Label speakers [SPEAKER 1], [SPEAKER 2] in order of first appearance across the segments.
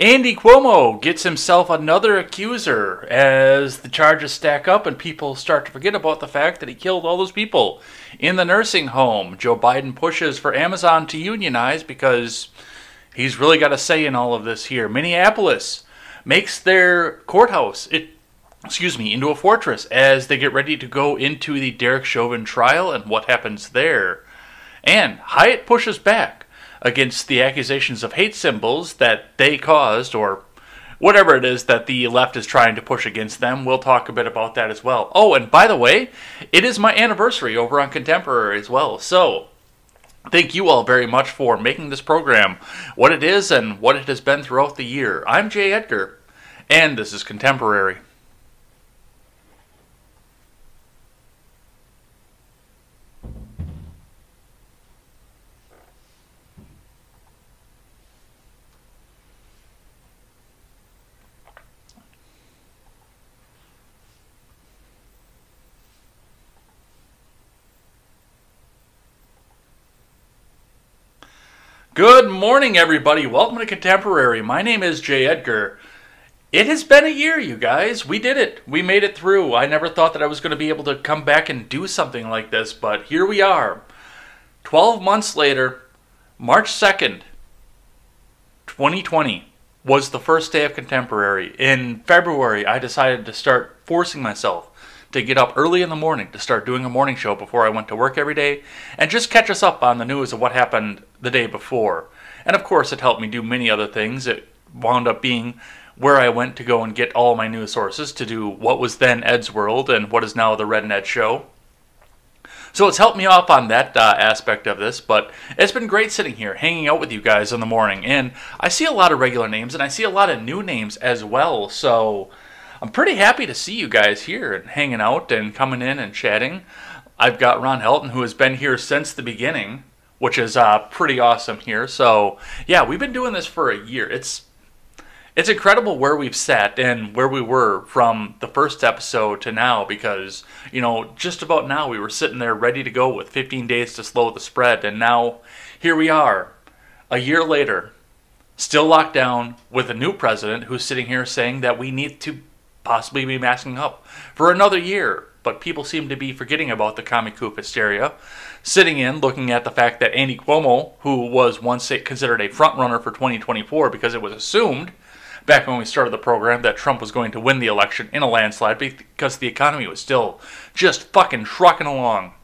[SPEAKER 1] Andy Cuomo gets himself another accuser as the charges stack up and people start to forget about the fact that he killed all those people in the nursing home. Joe Biden pushes for Amazon to unionize because he's really got a say in all of this here. Minneapolis makes their courthouse it excuse me into a fortress as they get ready to go into the Derek Chauvin trial and what happens there. And Hyatt pushes back against the accusations of hate symbols that they caused, or whatever it is that the left is trying to push against them. We'll talk a bit about that as well. Oh, and by the way, it is my anniversary over on Contemporary as well. So, thank you all very much for making this program what it is and what it has been throughout the year. I'm Jay Edgar, and this is Contemporary. Good morning, everybody. Welcome to Contemporary. My name is Jay Edgar. It has been a year, you guys. We did it. We made it through. I never thought that I was going to be able to come back and do something like this, but here we are. 12 months later, March 2nd, 2020 was the first day of Contemporary. In February, I decided to start forcing myself to get up early in the morning to start doing a morning show before I went to work every day and just catch us up on the news of what happened the day before. And of course, it helped me do many other things. It wound up being where I went to go and get all my news sources to do what was then Ed's World and what is now the Red and Ed Show. So it's helped me off on that uh, aspect of this, but it's been great sitting here, hanging out with you guys in the morning. And I see a lot of regular names, and I see a lot of new names as well. So I'm pretty happy to see you guys here and hanging out and coming in and chatting. I've got Ron Helton, who has been here since the beginning, which is uh, pretty awesome here. So yeah, we've been doing this for a year. It's it's incredible where we've sat and where we were from the first episode to now because you know just about now we were sitting there ready to go with 15 days to slow the spread and now here we are a year later still locked down with a new president who's sitting here saying that we need to possibly be masking up for another year. But people seem to be forgetting about the comic coup hysteria, sitting in looking at the fact that Andy Cuomo, who was once considered a frontrunner for 2024 because it was assumed back when we started the program that Trump was going to win the election in a landslide because the economy was still just fucking trucking along.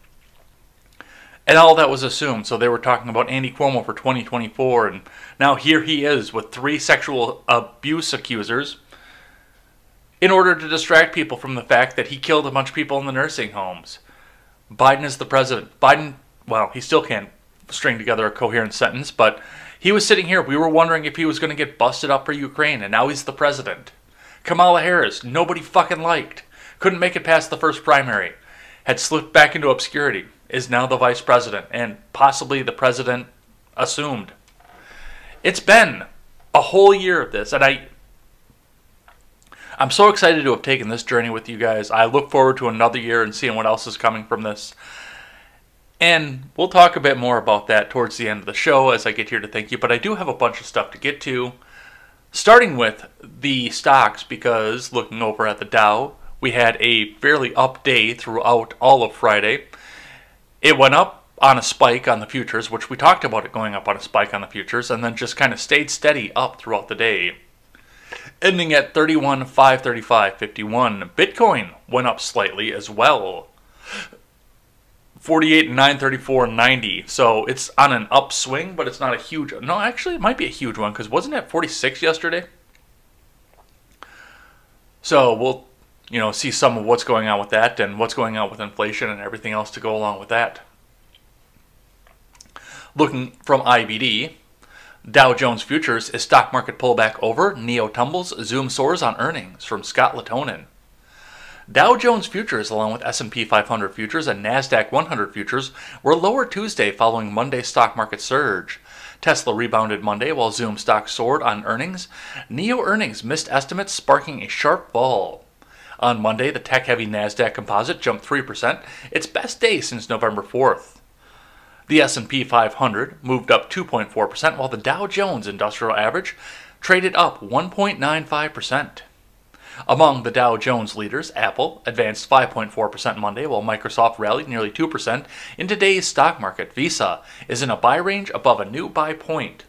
[SPEAKER 1] And all that was assumed. So they were talking about Andy Cuomo for 2024, and now here he is with three sexual abuse accusers in order to distract people from the fact that he killed a bunch of people in the nursing homes. Biden is the president. Biden, well, he still can't string together a coherent sentence, but he was sitting here. We were wondering if he was going to get busted up for Ukraine, and now he's the president. Kamala Harris, nobody fucking liked. Couldn't make it past the first primary. Had slipped back into obscurity. Is now the vice president, and possibly the president assumed. It's been a whole year of this, and I I'm so excited to have taken this journey with you guys. I look forward to another year and seeing what else is coming from this. And we'll talk a bit more about that towards the end of the show as I get here to thank you. But I do have a bunch of stuff to get to. Starting with the stocks, because looking over at the Dow, we had a fairly up day throughout all of Friday. It went up on a spike on the futures, which we talked about it going up on a spike on the futures, and then just kind of stayed steady up throughout the day ending at thirty-one 31,535.51. Bitcoin went up slightly as well. 48 934.90. So it's on an upswing, but it's not a huge. No, actually, it might be a huge one because wasn't it 46 yesterday? So we'll, you know, see some of what's going on with that and what's going on with inflation and everything else to go along with that. Looking from IBD, Dow Jones Futures is stock market pullback over, NIO tumbles, Zoom soars on earnings from Scott Lehtonen. Dow Jones Futures along with S&P 500 futures and Nasdaq 100 futures were lower Tuesday following Monday's stock market surge. Tesla rebounded Monday while Zoom stock soared on earnings. NIO earnings missed estimates sparking a sharp fall. On Monday, the tech-heavy Nasdaq Composite jumped 3%, its best day since November 4th. The S&P 500 moved up 2.4% while the Dow Jones Industrial Average traded up 1.95%. Among the Dow Jones leaders, Apple advanced 5.4% Monday, while Microsoft rallied nearly 2%. In today's stock market, Visa is in a buy range above a new buy point.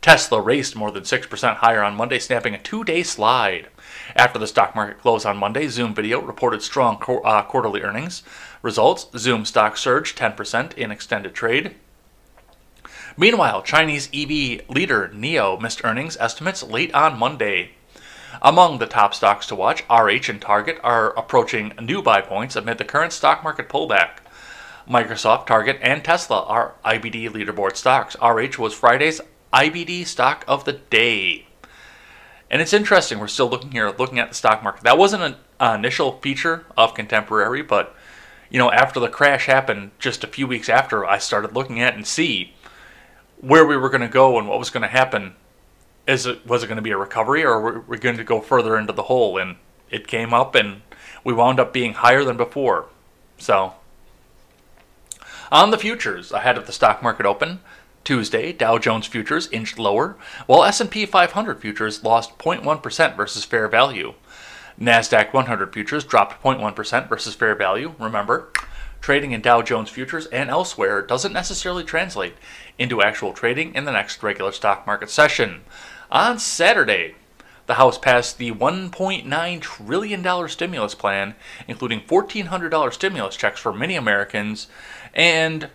[SPEAKER 1] Tesla raced more than 6% higher on Monday, snapping a two day slide. After the stock market closed on Monday, Zoom Video reported strong uh, quarterly earnings results. Zoom stock surged 10% in extended trade. Meanwhile, Chinese EV leader NIO missed earnings estimates late on Monday. Among the top stocks to watch, RH and Target are approaching new buy points amid the current stock market pullback. Microsoft, Target, and Tesla are IBD leaderboard stocks. RH was Friday's IBD stock of the day. And it's interesting, we're still looking here, looking at the stock market. That wasn't an uh, initial feature of Contemporary, but you know, after the crash happened, just a few weeks after, I started looking at and see where we were going to go and what was going to happen. Is it was it going to be a recovery or were we going to go further into the hole? And it came up, and we wound up being higher than before. So, on the futures ahead of the stock market open, Tuesday, Dow Jones futures inched lower, while S&P 500 futures lost 0.1% versus fair value. Nasdaq 100 futures dropped 0.1% versus fair value. Remember, trading in Dow Jones futures and elsewhere doesn't necessarily translate into actual trading in the next regular stock market session. On Saturday, the House passed the $1.9 trillion stimulus plan, including $1,400 stimulus checks for many Americans and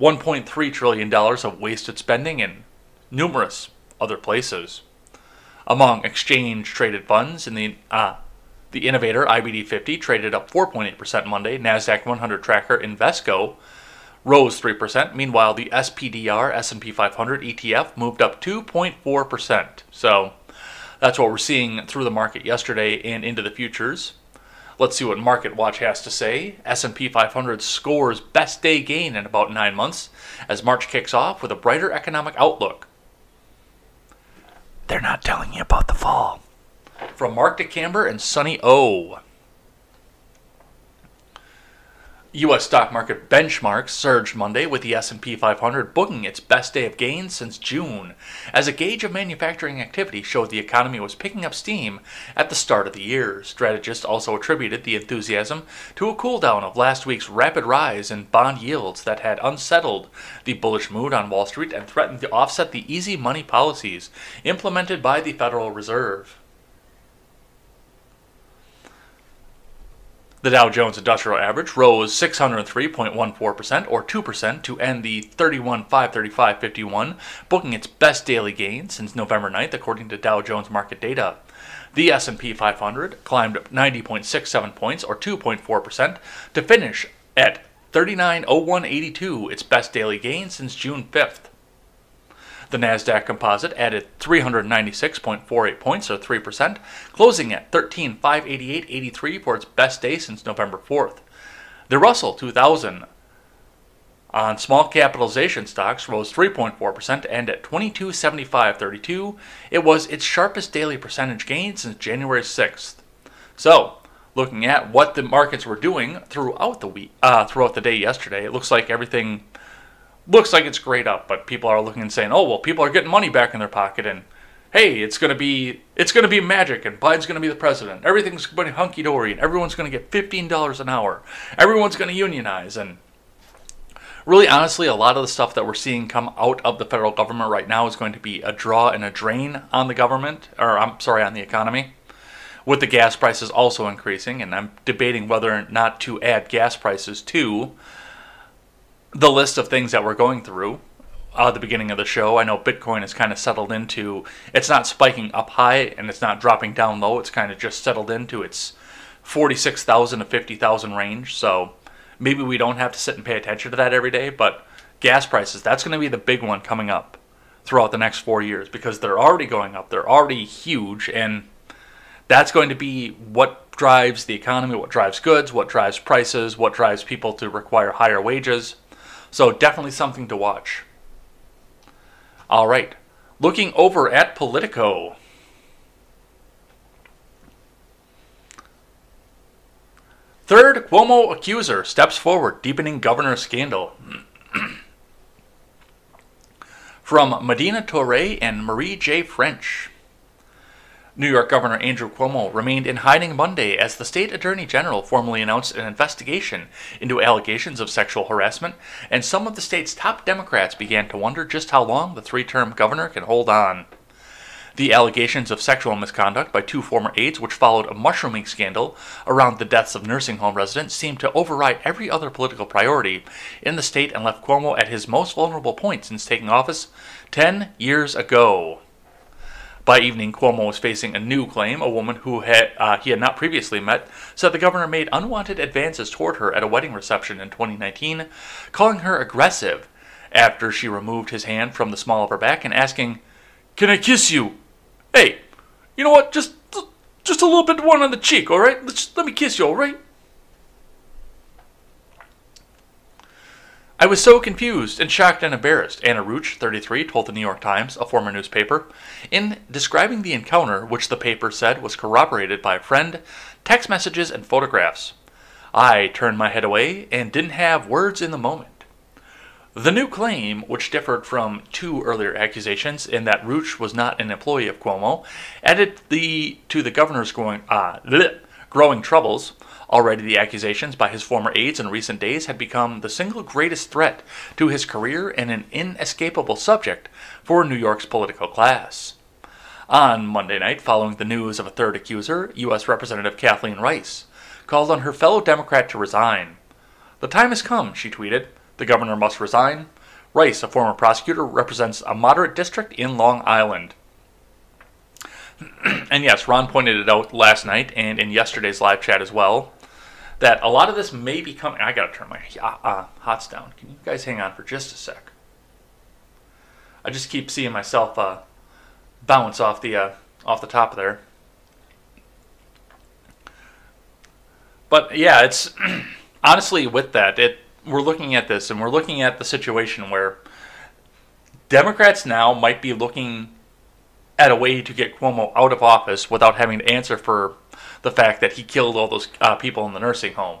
[SPEAKER 1] $1.3 trillion of wasted spending in numerous other places. Among exchange traded funds in the uh, the innovator IBD 50 traded up 4.8% Monday. Nasdaq 100 tracker Invesco rose 3%. Meanwhile, the SPDR S&P 500 ETF moved up 2.4%. So that's what we're seeing through the market yesterday and into the futures. Let's see what Market Watch has to say. S&P 500 scores best day gain in about 9 months as March kicks off with a brighter economic outlook. They're not telling you about the fall. From Mark DeCambre and Sunny O. U.S. stock market benchmarks surged Monday with the S&P 500 booking its best day of gains since June, as a gauge of manufacturing activity showed the economy was picking up steam at the start of the year. Strategists also attributed the enthusiasm to a cool down of last week's rapid rise in bond yields that had unsettled the bullish mood on Wall Street and threatened to offset the easy money policies implemented by the Federal Reserve. The Dow Jones Industrial Average rose 603.14% or 2% to end the 31,535.51, booking its best daily gain since November 9th according to Dow Jones market data. The S&P 500 climbed 90.67 points or 2.4% to finish at 390182, its best daily gain since June 5th. The Nasdaq Composite added 396.48 points, or 3%, closing at 13,588.83 for its best day since November 4th. The Russell 2000 on small capitalization stocks rose 3.4% to end at 2275.32. It was its sharpest daily percentage gain since January 6th. So, looking at what the markets were doing throughout the week, uh, throughout the day yesterday, it looks like everything looks like it's great up, but people are looking and saying, "Oh, well, people are getting money back in their pocket and hey, it's to be it's to be magic and Biden's going to be the president. Everything's going to be hunky dory and everyone's going to get $15 an hour. Everyone's going to unionize and really honestly a lot of the stuff that we're seeing come out of the federal government right now is going to be a draw and a drain on the government or I'm sorry on the economy with the gas prices also increasing and I'm debating whether or not to add gas prices to the list of things that we're going through uh, at the beginning of the show. I know Bitcoin has kind of settled into it's not spiking up high and it's not dropping down low. It's kind of just settled into its 46,000 to 50,000 range. So maybe we don't have to sit and pay attention to that every day, but gas prices, that's going to be the big one coming up throughout the next 4 years because they're already going up. They're already huge and that's going to be what drives the economy, what drives goods, what drives prices, what drives people to require higher wages. So definitely something to watch. All right, looking over at Politico. Third Cuomo accuser steps forward, deepening governor scandal. From Medina Torre and Marie J. French. New York Governor Andrew Cuomo remained in hiding Monday as the state attorney general formally announced an investigation into allegations of sexual harassment, and some of the state's top Democrats began to wonder just how long the three term governor can hold on. The allegations of sexual misconduct by two former aides, which followed a mushrooming scandal around the deaths of nursing home residents, seemed to override every other political priority in the state and left Cuomo at his most vulnerable point since taking office 10 years ago. By evening, Cuomo was facing a new claim. A woman who had, uh, he had not previously met said the governor made unwanted advances toward her at a wedding reception in 2019, calling her aggressive after she removed his hand from the small of her back and asking, Can I kiss you? Hey, you know what? Just just a little bit one on the cheek, all right? Let's, let me kiss you, all right? I was so confused and shocked and embarrassed, Anna Ruch, 33, told the New York Times, a former newspaper, in describing the encounter, which the paper said was corroborated by a friend, text messages, and photographs. I turned my head away and didn't have words in the moment. The new claim, which differed from two earlier accusations in that Rooch was not an employee of Cuomo, added the, to the governor's growing, uh, bleh, growing troubles. Already, the accusations by his former aides in recent days had become the single greatest threat to his career and an inescapable subject for New York's political class. On Monday night, following the news of a third accuser, U.S. Representative Kathleen Rice called on her fellow Democrat to resign. The time has come, she tweeted. The governor must resign. Rice, a former prosecutor, represents a moderate district in Long Island. and yes, Ron pointed it out last night and in yesterday's live chat as well that a lot of this may be coming. I gotta turn my uh, uh, hots down. Can you guys hang on for just a sec? I just keep seeing myself uh, bounce off the uh, off the top of there. But yeah, it's honestly with that it we're looking at this and we're looking at the situation where Democrats now might be looking at a way to get Cuomo out of office without having to answer for the fact that he killed all those uh, people in the nursing home.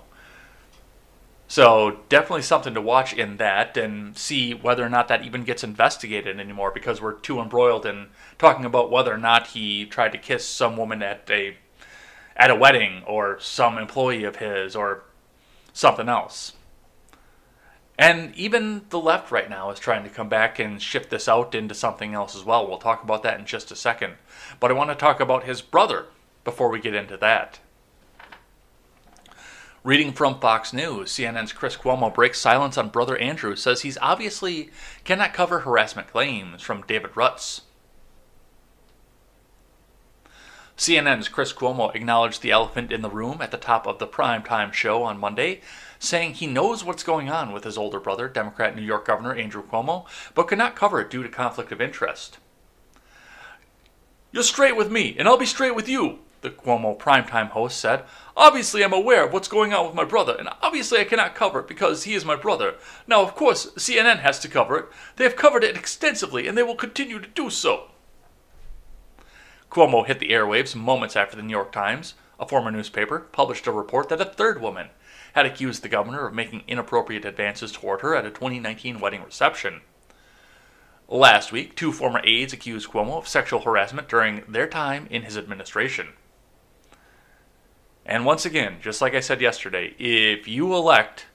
[SPEAKER 1] So definitely something to watch in that and see whether or not that even gets investigated anymore because we're too embroiled in talking about whether or not he tried to kiss some woman at a at a wedding or some employee of his or something else. And even the left right now is trying to come back and shift this out into something else as well. We'll talk about that in just a second. But I want to talk about his brother before we get into that. Reading from Fox News, CNN's Chris Cuomo breaks silence on brother Andrew, says he's obviously cannot cover harassment claims from David Rutz. CNN's Chris Cuomo acknowledged the elephant in the room at the top of the primetime show on Monday saying he knows what's going on with his older brother, Democrat New York Governor Andrew Cuomo, but could not cover it due to conflict of interest. You're straight with me, and I'll be straight with you, the Cuomo primetime host said. Obviously, I'm aware of what's going on with my brother, and obviously, I cannot cover it because he is my brother. Now, of course, CNN has to cover it. They have covered it extensively, and they will continue to do so. Cuomo hit the airwaves moments after the New York Times, a former newspaper, published a report that a third woman, had accused the governor of making inappropriate advances toward her at a 2019 wedding reception. Last week, two former aides accused Cuomo of sexual harassment during their time in his administration. And once again, just like I said yesterday, if you elect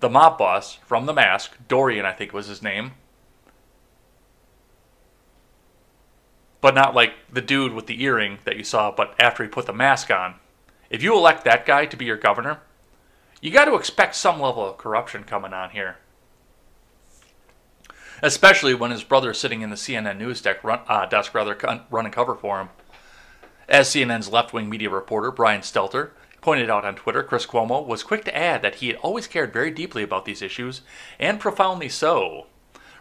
[SPEAKER 1] the mob boss from the mask, Dorian, I think was his name, but not like the dude with the earring that you saw, but after he put the mask on. If you elect that guy to be your governor, you got to expect some level of corruption coming on here. Especially when his brother is sitting in the CNN news desk, run, uh, desk rather, running cover for him. As CNN's left wing media reporter, Brian Stelter, pointed out on Twitter, Chris Cuomo was quick to add that he had always cared very deeply about these issues, and profoundly so.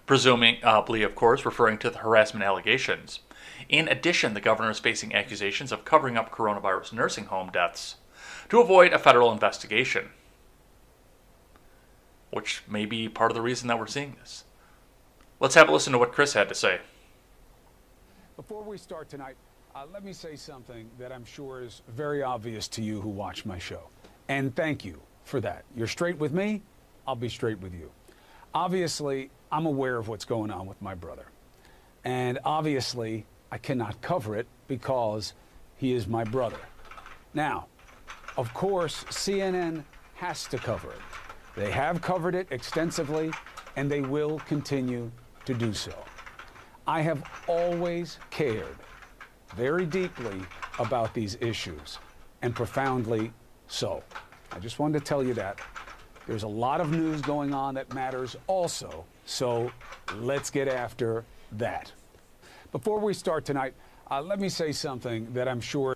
[SPEAKER 1] Presumably, of course, referring to the harassment allegations. In addition, the governor is facing accusations of covering up coronavirus nursing home deaths to avoid a federal investigation which may be part of the reason that we're seeing this. Let's have a listen to what Chris had to say.
[SPEAKER 2] Before we start tonight, uh, let me say something that I'm sure is very obvious to you who watch my show. And thank you for that. You're straight with me, I'll be straight with you. Obviously, I'm aware of what's going on with my brother. And obviously, I cannot cover it because he is my brother. Now, of course, CNN has to cover it. They have covered it extensively, and they will continue to do so. I have always cared very deeply about these issues, and profoundly so. I just wanted to tell you that. There's a lot of news going on that matters also, so let's get after that. Before we start tonight, uh, let me say something that I'm sure.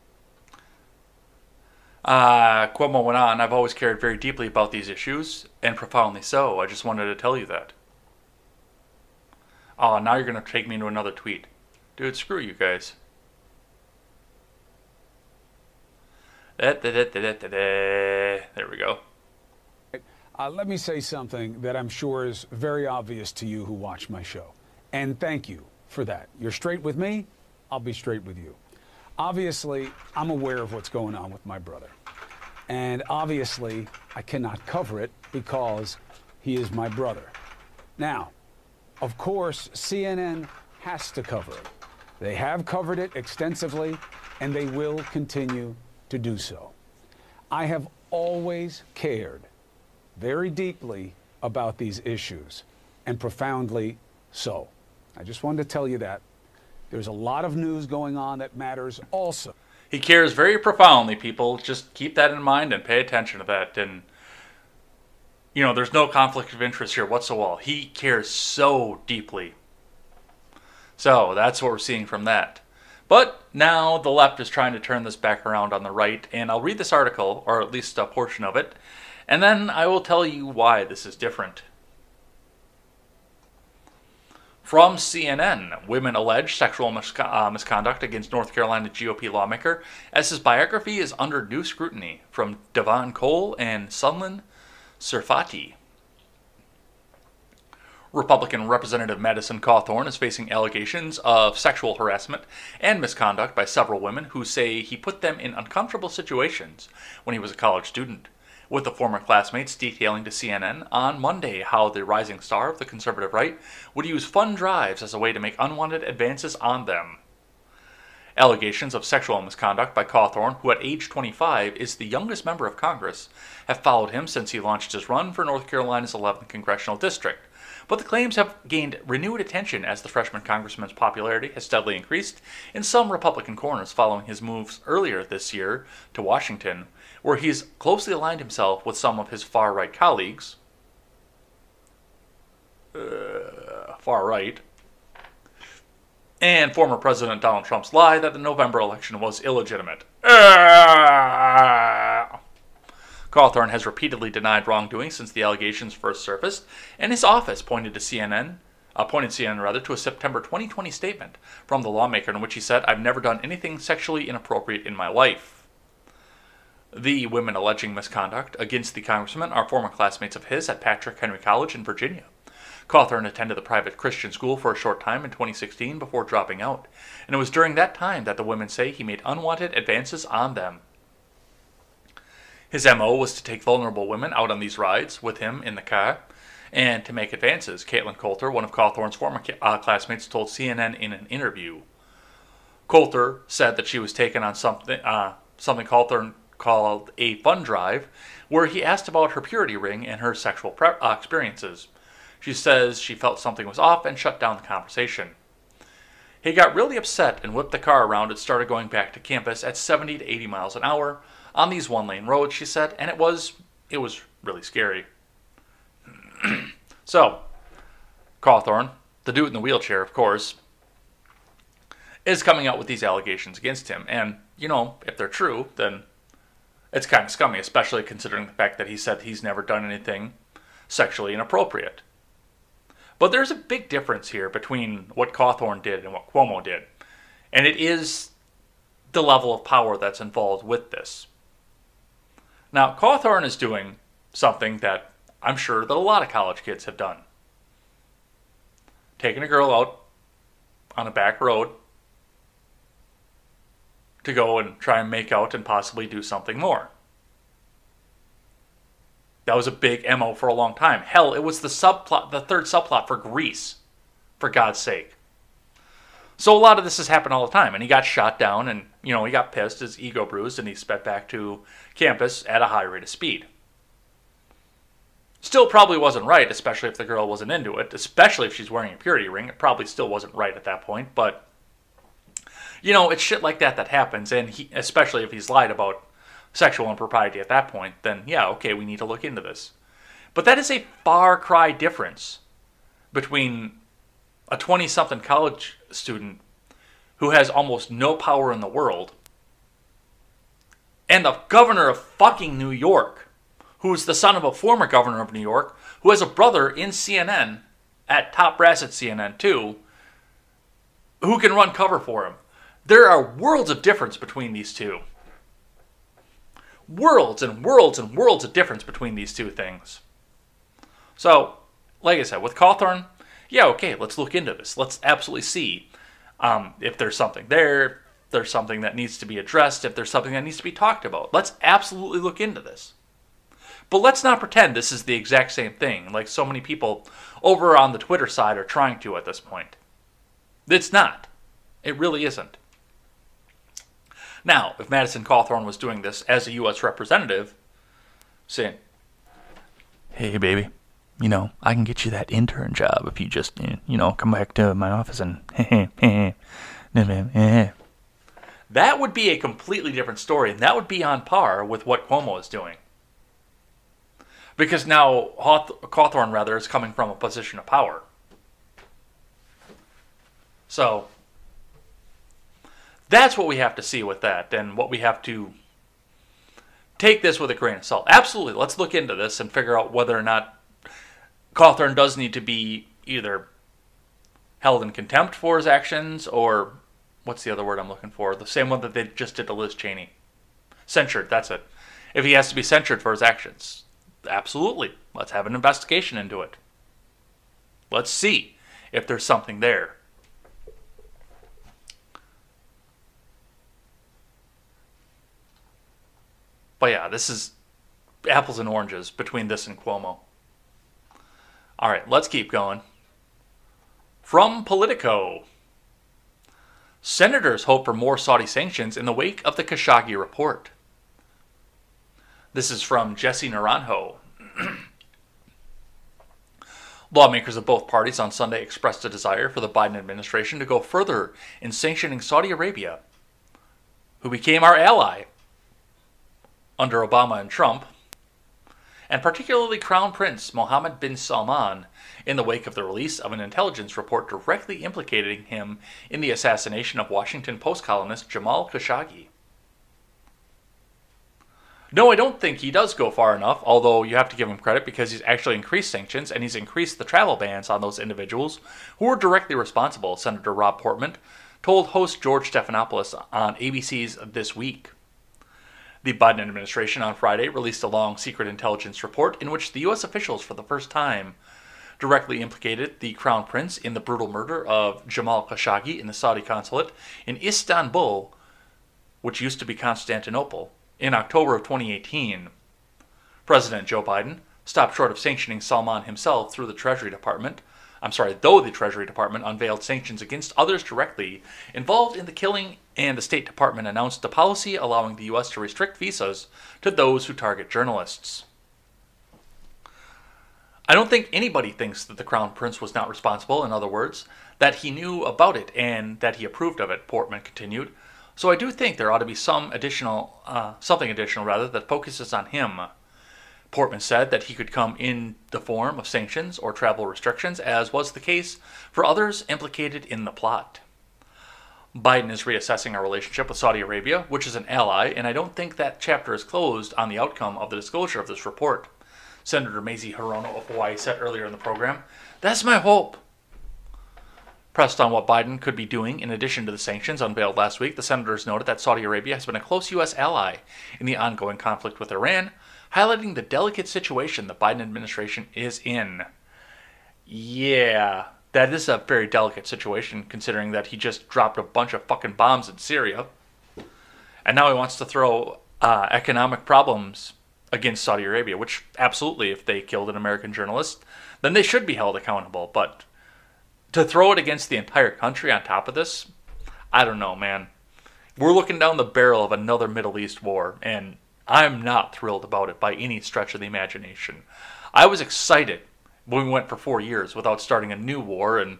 [SPEAKER 1] Uh, Cuomo went on, I've always cared very deeply about these issues, and profoundly so. I just wanted to tell you that. Oh, now you're going to take me into another tweet. Dude, screw you guys. There we go.
[SPEAKER 2] Uh, let me say something that I'm sure is very obvious to you who watch my show. And thank you for that. You're straight with me, I'll be straight with you. Obviously, I'm aware of what's going on with my brother. And obviously, I cannot cover it because he is my brother. Now, of course, CNN has to cover it. They have covered it extensively, and they will continue to do so. I have always cared very deeply about these issues, and profoundly so. I just wanted to tell you that. There's a lot of news going on that matters also.
[SPEAKER 1] He cares very profoundly, people. Just keep that in mind and pay attention to that. And, you know, there's no conflict of interest here whatsoever. He cares so deeply. So that's what we're seeing from that. But now the left is trying to turn this back around on the right, and I'll read this article, or at least a portion of it, and then I will tell you why this is different. From CNN, women allege sexual misco- uh, misconduct against North Carolina GOP lawmaker as his biography is under new scrutiny from Devon Cole and Sunlen Serfaty. Republican Representative Madison Cawthorn is facing allegations of sexual harassment and misconduct by several women who say he put them in uncomfortable situations when he was a college student with the former classmates detailing to CNN on Monday how the rising star of the conservative right would use fund drives as a way to make unwanted advances on them. Allegations of sexual misconduct by Cawthorn, who at age 25 is the youngest member of Congress, have followed him since he launched his run for North Carolina's 11th congressional district. But the claims have gained renewed attention as the freshman congressman's popularity has steadily increased in some Republican corners following his moves earlier this year to Washington, where he's closely aligned himself with some of his far right colleagues. Uh, far right. And former President Donald Trump's lie that the November election was illegitimate. Uh, Cawthorn has repeatedly denied wrongdoing since the allegations first surfaced, and his office pointed to CNN, uh, pointed CNN rather to a September 2020 statement from the lawmaker in which he said, "I've never done anything sexually inappropriate in my life." The women alleging misconduct against the congressman are former classmates of his at Patrick Henry College in Virginia. Cawthorn attended the private Christian school for a short time in 2016 before dropping out, and it was during that time that the women say he made unwanted advances on them. His MO was to take vulnerable women out on these rides with him in the car and to make advances, Caitlin Coulter, one of Cawthorn's former uh, classmates, told CNN in an interview. Coulter said that she was taken on something, uh, something Cawthorn called A Fun Drive, where he asked about her purity ring and her sexual pre- uh, experiences. She says she felt something was off and shut down the conversation. He got really upset and whipped the car around and started going back to campus at 70 to 80 miles an hour on these one-lane roads, she said, and it was it was really scary. so, Cawthorn, the dude in the wheelchair, of course, is coming out with these allegations against him. And, you know, if they're true, then it's kind of scummy, especially considering the fact that he said he's never done anything sexually inappropriate. But there's a big difference here between what Cawthorn did and what Cuomo did. And it is the level of power that's involved with this. Now, Cawthorn is doing something that I'm sure that a lot of college kids have done. Taking a girl out on a back road to go and try and make out and possibly do something more. That was a big MO for a long time. Hell, it was the subplot, the third subplot for Grease, for God's sake. So a lot of this has happened all the time, and he got shot down, and you know he got pissed, his ego bruised, and he sped back to campus at a high rate of speed. Still, probably wasn't right, especially if the girl wasn't into it. Especially if she's wearing a purity ring, it probably still wasn't right at that point. But you know, it's shit like that that happens, and he, especially if he's lied about sexual impropriety at that point, then yeah, okay, we need to look into this. But that is a far cry difference between a 20 something college student who has almost no power in the world and the governor of fucking New York, who is the son of a former governor of New York, who has a brother in CNN, at top brass at CNN too, who can run cover for him. There are worlds of difference between these two. Worlds and worlds and worlds of difference between these two things. So, like I said, with Cawthorn, yeah, okay, let's look into this. Let's absolutely see um, if there's something there, there's something that needs to be addressed, if there's something that needs to be talked about. Let's absolutely look into this. But let's not pretend this is the exact same thing, like so many people over on the Twitter side are trying to at this point. It's not. It really isn't. Now, if Madison Cawthorn was doing this as a U.S. representative, saying, hey, baby, you know, I can get you that intern job if you just, eh, you know, come back to my office and. Eh, eh, that would be a completely different story, and that would be on par with what Cuomo is doing. Because now Cawthorn, rather, is coming from a position of power. So, that's what we have to see with that, and what we have to take this with a grain of salt. Absolutely, let's look into this and figure out whether or not Cawthorn does need to be either held in contempt for his actions or what's the other word I'm looking for? The same one that they just did to Liz Cheney. Censured, that's it. If he has to be censured for his actions, absolutely. Let's have an investigation into it. Let's see if there's something there. But yeah, this is apples and oranges between this and Cuomo. All right, let's keep going. From Politico Senators hope for more Saudi sanctions in the wake of the Khashoggi report. This is from Jesse Naranjo. Lawmakers of both parties on Sunday expressed a desire for the Biden administration to go further in sanctioning Saudi Arabia, who became our ally under Obama and Trump and particularly Crown Prince Mohammed bin Salman, in the wake of the release of an intelligence report directly implicating him in the assassination of Washington Post columnist Jamal Khashoggi. No, I don't think he does go far enough, although you have to give him credit because he's actually increased sanctions and he's increased the travel bans on those individuals who were directly responsible, Senator Rob Portman told host George Stephanopoulos on ABC's This Week. The Biden administration on Friday released a long secret intelligence report in which the U.S. officials, for the first time, directly implicated the Crown Prince in the brutal murder of Jamal Khashoggi in the Saudi consulate in Istanbul, which used to be Constantinople, in October of 2018. President Joe Biden stopped short of sanctioning Salman himself through the Treasury Department, I'm sorry, though the Treasury Department unveiled sanctions against others directly involved in the killing, and the State Department announced a policy allowing the U.S. to restrict visas to those who target journalists. I don't think anybody thinks that the Crown Prince was not responsible, in other words, that he knew about it and that he approved of it, Portman continued. So I do think there ought to be some additional, uh, something additional rather, that focuses on him. Portman said that he could come in the form of sanctions or travel restrictions, as was the case for others implicated in the plot. Biden is reassessing our relationship with Saudi Arabia, which is an ally, and I don't think that chapter is closed on the outcome of the disclosure of this report. Senator Mazie Hirono of Hawaii said earlier in the program, That's my hope. Pressed on what Biden could be doing in addition to the sanctions unveiled last week, the senators noted that Saudi Arabia has been a close U.S. ally in the ongoing conflict with Iran, highlighting the delicate situation the Biden administration is in. Yeah, that is a very delicate situation considering that he just dropped a bunch of fucking bombs in Syria. And now he wants to throw uh, economic problems against Saudi Arabia, which absolutely, if they killed an American journalist, then they should be held accountable. But to throw it against the entire country on top of this, I don't know, man. We're looking down the barrel of another Middle East war, and I'm not thrilled about it by any stretch of the imagination. I was excited we went for four years without starting a new war and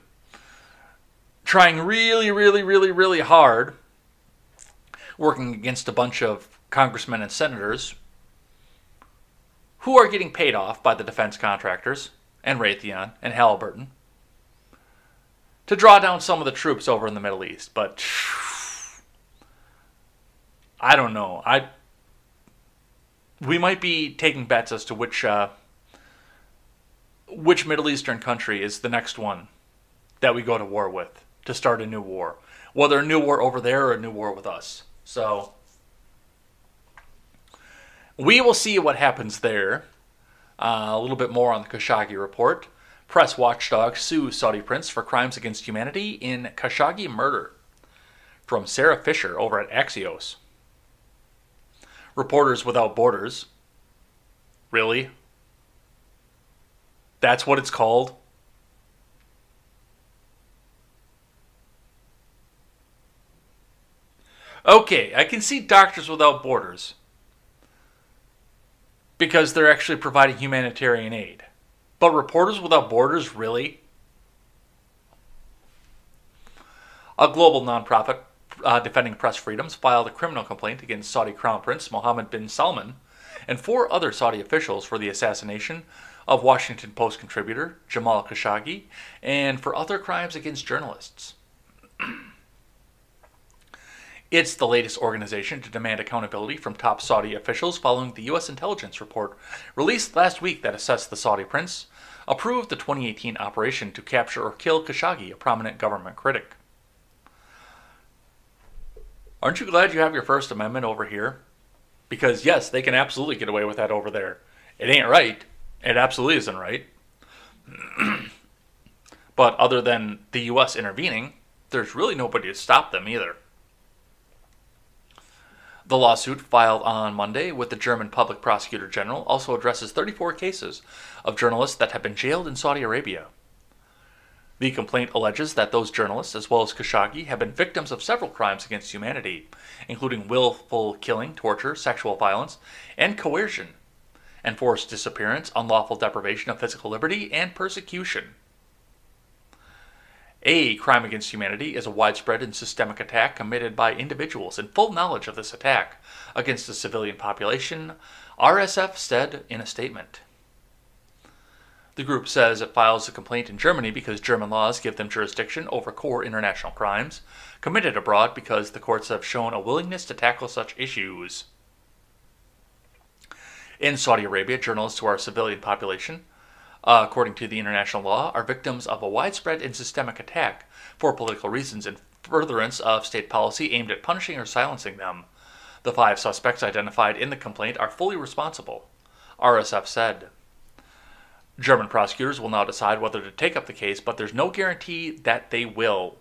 [SPEAKER 1] trying really, really, really, really hard, working against a bunch of congressmen and senators who are getting paid off by the defense contractors and Raytheon and Halliburton to draw down some of the troops over in the Middle East. But I don't know. I we might be taking bets as to which uh, which Middle Eastern country is the next one that we go to war with to start a new war, whether a new war over there or a new war with us. So we will see what happens there. Uh, a little bit more on the Khashoggi report. Press watchdog sues Saudi prince for crimes against humanity in Khashoggi murder. From Sara Fischer over at Axios. Reporters Without Borders. Really? That's what it's called? Okay, I can see Doctors Without Borders because they're actually providing humanitarian aid. But Reporters Without Borders, really? A global nonprofit uh, defending press freedoms filed a criminal complaint against Saudi Crown Prince Mohammed bin Salman and four other Saudi officials for the assassination of Washington Post contributor Jamal Khashoggi and for other crimes against journalists. It's the latest organization to demand accountability from top Saudi officials following the U.S. intelligence report released last week that assessed the Saudi prince approved the 2018 operation to capture or kill Khashoggi, a prominent government critic. Aren't you glad you have your First Amendment over here? Because, yes, they can absolutely get away with that over there. It ain't right. It absolutely isn't right. but other than the U.S. intervening, there's really nobody to stop them either. The lawsuit filed on Monday with the German Public Prosecutor General also addresses 34 cases of journalists that have been jailed in Saudi Arabia. The complaint alleges that those journalists, as well as Khashoggi, have been victims of several crimes against humanity, including willful killing, torture, sexual violence, and coercion, enforced disappearance, unlawful deprivation of physical liberty, and persecution. A crime against humanity is a widespread and systemic attack committed by individuals in full knowledge of this attack against the civilian population, RSF said in a statement. The group says it files a complaint in Germany because German laws give them jurisdiction over core international crimes committed abroad because the courts have shown a willingness to tackle such issues. In Saudi Arabia, journalists who are civilian population uh, according to the international law, are victims of a widespread and systemic attack for political reasons in furtherance of state policy aimed at punishing or silencing them. The five suspects identified in the complaint are fully responsible, RSF said. German prosecutors will now decide whether to take up the case, but there's no guarantee that they will.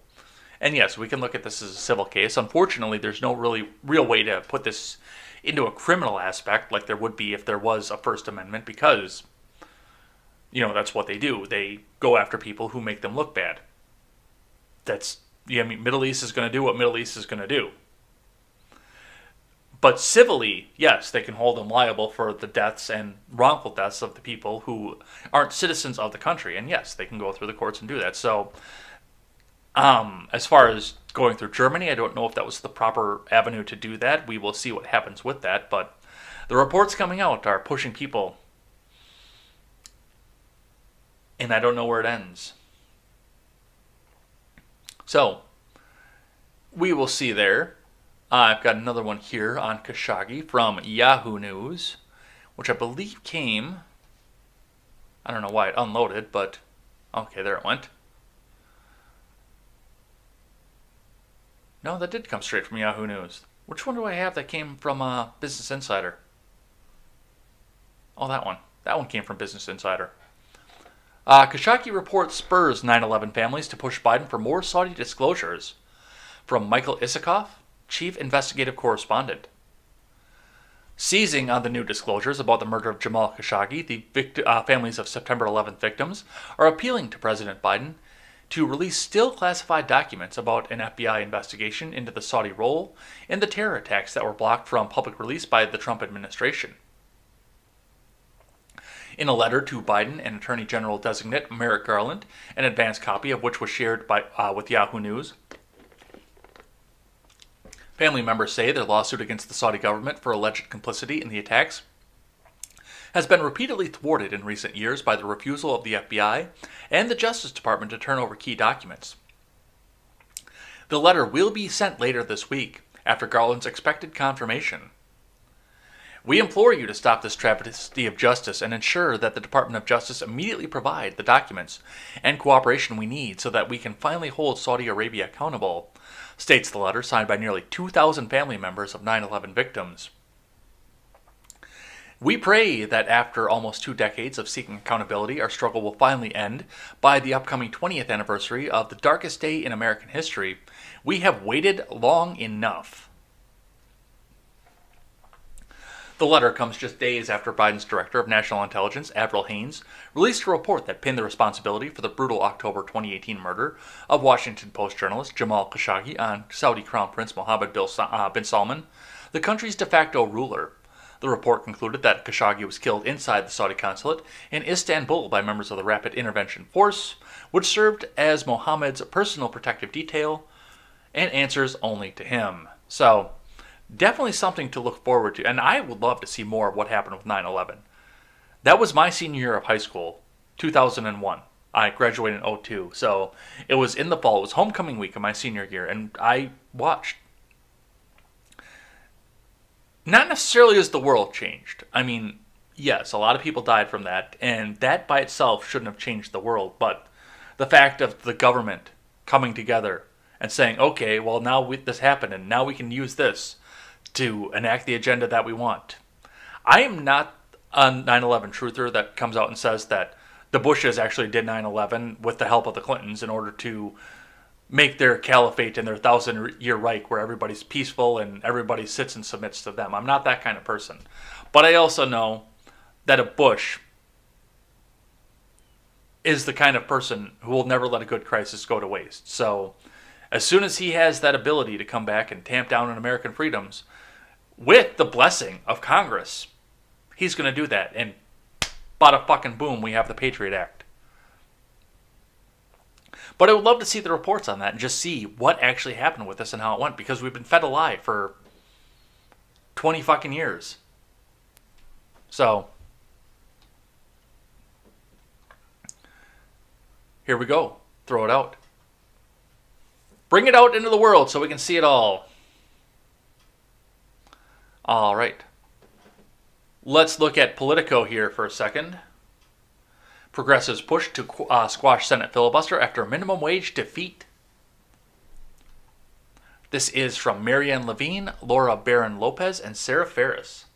[SPEAKER 1] And yes, we can look at this as a civil case. Unfortunately, there's no really real way to put this into a criminal aspect like there would be if there was a First Amendment because you know that's what they do. They go after people who make them look bad. That's yeah. I mean, Middle East is going to do what Middle East is going to do. But civilly, yes, they can hold them liable for the deaths and wrongful deaths of the people who aren't citizens of the country. And yes, they can go through the courts and do that. So, um, as far as going through Germany, I don't know if that was the proper avenue to do that. We will see what happens with that. But the reports coming out are pushing people and I don't know where it ends. So, we will see there. Uh, I've got another one here on Khashoggi from Yahoo News, which I believe came. I don't know why it unloaded, but okay, there it went. No, that did come straight from Yahoo News. Which one do I have that came from uh, Business Insider? Oh, that one. That one came from Business Insider. Uh, Khashoggi report spurs 9 11 families to push Biden for more Saudi disclosures. From Michael Isikoff, Chief Investigative Correspondent. Seizing on the new disclosures about the murder of Jamal Khashoggi, the vict- uh, families of September 11th victims are appealing to President Biden to release still classified documents about an FBI investigation into the Saudi role in the terror attacks that were blocked from public release by the Trump administration. In a letter to Biden and Attorney General designate Merrick Garland, an advance copy of which was shared by, uh, with Yahoo News, Family members say their lawsuit against the Saudi government for alleged complicity in the attacks has been repeatedly thwarted in recent years by the refusal of the FBI and the Justice Department to turn over key documents. The letter will be sent later this week after Garland's expected confirmation. We implore you to stop this travesty of justice and ensure that the Department of Justice immediately provide the documents and cooperation we need so that we can finally hold Saudi Arabia accountable states the letter signed by nearly 2,000 family members of 9 11 victims. We pray that after almost two decades of seeking accountability, our struggle will finally end by the upcoming 20th anniversary of the darkest day in American history. We have waited long enough. The letter comes just days after Biden's Director of National Intelligence, Avril Haines, released a report that pinned the responsibility for the brutal October 2018 murder of Washington Post journalist Jamal Khashoggi on Saudi Crown Prince Mohammed uh, bin Salman, the country's de facto ruler. The report concluded that Khashoggi was killed inside the Saudi consulate in Istanbul by members of the Rapid Intervention Force, which served as Mohammed's personal protective detail and answers only to him. So, definitely something to look forward to. And I would love to see more of what happened with 9 11. That was my senior year of high school, 2001. I graduated in 02. So it was in the fall. It was homecoming week of my senior year. And I watched. Not necessarily as the world changed. I mean, yes, a lot of people died from that. And that by itself shouldn't have changed the world. But the fact of the government coming together and saying, okay, well, now we, this happened and now we can use this to enact the agenda that we want. I am not a 9 11 truther that comes out and says that the Bushes actually did 9 11 with the help of the Clintons in order to make their caliphate and their thousand year Reich where everybody's peaceful and everybody sits and submits to them. I'm not that kind of person. But I also know that a Bush is the kind of person who will never let a good crisis go to waste. So, as soon as he has that ability to come back and tamp down on American freedoms, with the blessing of Congress, he's going to do that. And bada fucking boom, we have the Patriot Act. But I would love to see the reports on that and just see what actually happened with this and how it went because we've been fed a lie for 20 fucking years. So, here we go. Throw it out. Bring it out into the world so we can see it all. All right. Let's look at Politico here for a second. Progressives push to uh, squash Senate filibuster after minimum wage defeat. This is from Marianne Levine, Laura Barron Lopez, and Sarah Ferris.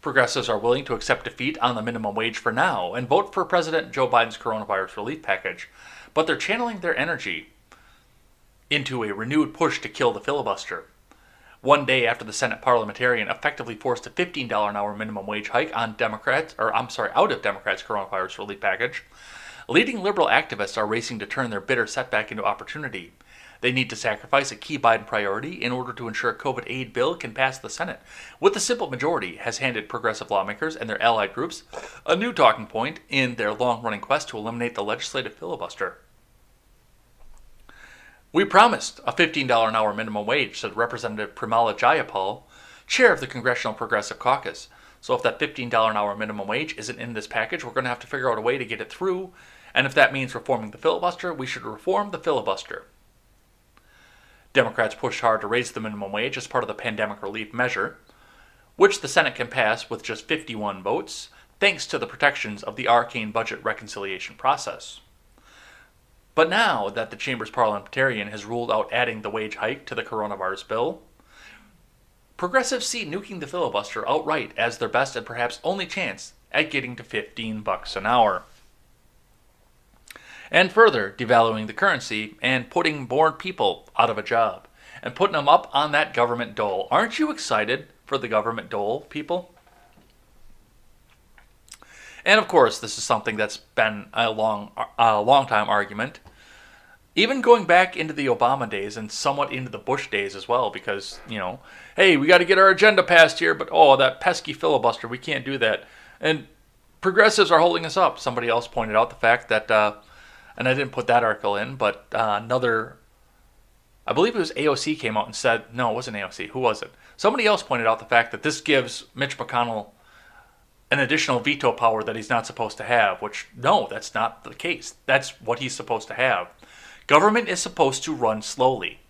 [SPEAKER 1] Progressives are willing to accept defeat on the minimum wage for now and vote for President Joe Biden's coronavirus relief package, but they're channeling their energy into a renewed push to kill the filibuster one day after the Senate parliamentarian effectively forced a $15 an hour minimum wage hike on Democrats, or I'm sorry, out of Democrats' coronavirus relief package, leading liberal activists are racing to turn their bitter setback into opportunity. They need to sacrifice a key Biden priority in order to ensure a COVID aid bill can pass the Senate, with a simple majority has handed progressive lawmakers and their allied groups a new talking point in their long running quest to eliminate the legislative filibuster. We promised a $15 an hour minimum wage, said Representative Pramila Jayapal, chair of the Congressional Progressive Caucus. So if that $15 an hour minimum wage isn't in this package, we're going to have to figure out a way to get it through. And if that means reforming the filibuster, we should reform the filibuster. Democrats pushed hard to raise the minimum wage as part of the pandemic relief measure, which the Senate can pass with just 51 votes, thanks to the protections of the arcane budget reconciliation process. But now that the Chamber's parliamentarian has ruled out adding the wage hike to the coronavirus bill, progressives see nuking the filibuster outright as their best and perhaps only chance at getting to 15 bucks an hour. And further, devaluing the currency and putting more people out of a job. and putting them up on that government dole. Aren't you excited for the government dole, people? And of course, this is something that's been a long, a long time argument. Even going back into the Obama days and somewhat into the Bush days as well, because, you know, hey, we got to get our agenda passed here, but oh, that pesky filibuster, we can't do that. And progressives are holding us up. Somebody else pointed out the fact that, uh, and I didn't put that article in, but uh, another, I believe it was AOC came out and said, no, it wasn't AOC. Who was it? Somebody else pointed out the fact that this gives Mitch McConnell an additional veto power that he's not supposed to have, which, no, that's not the case. That's what he's supposed to have. Government is supposed to run slowly.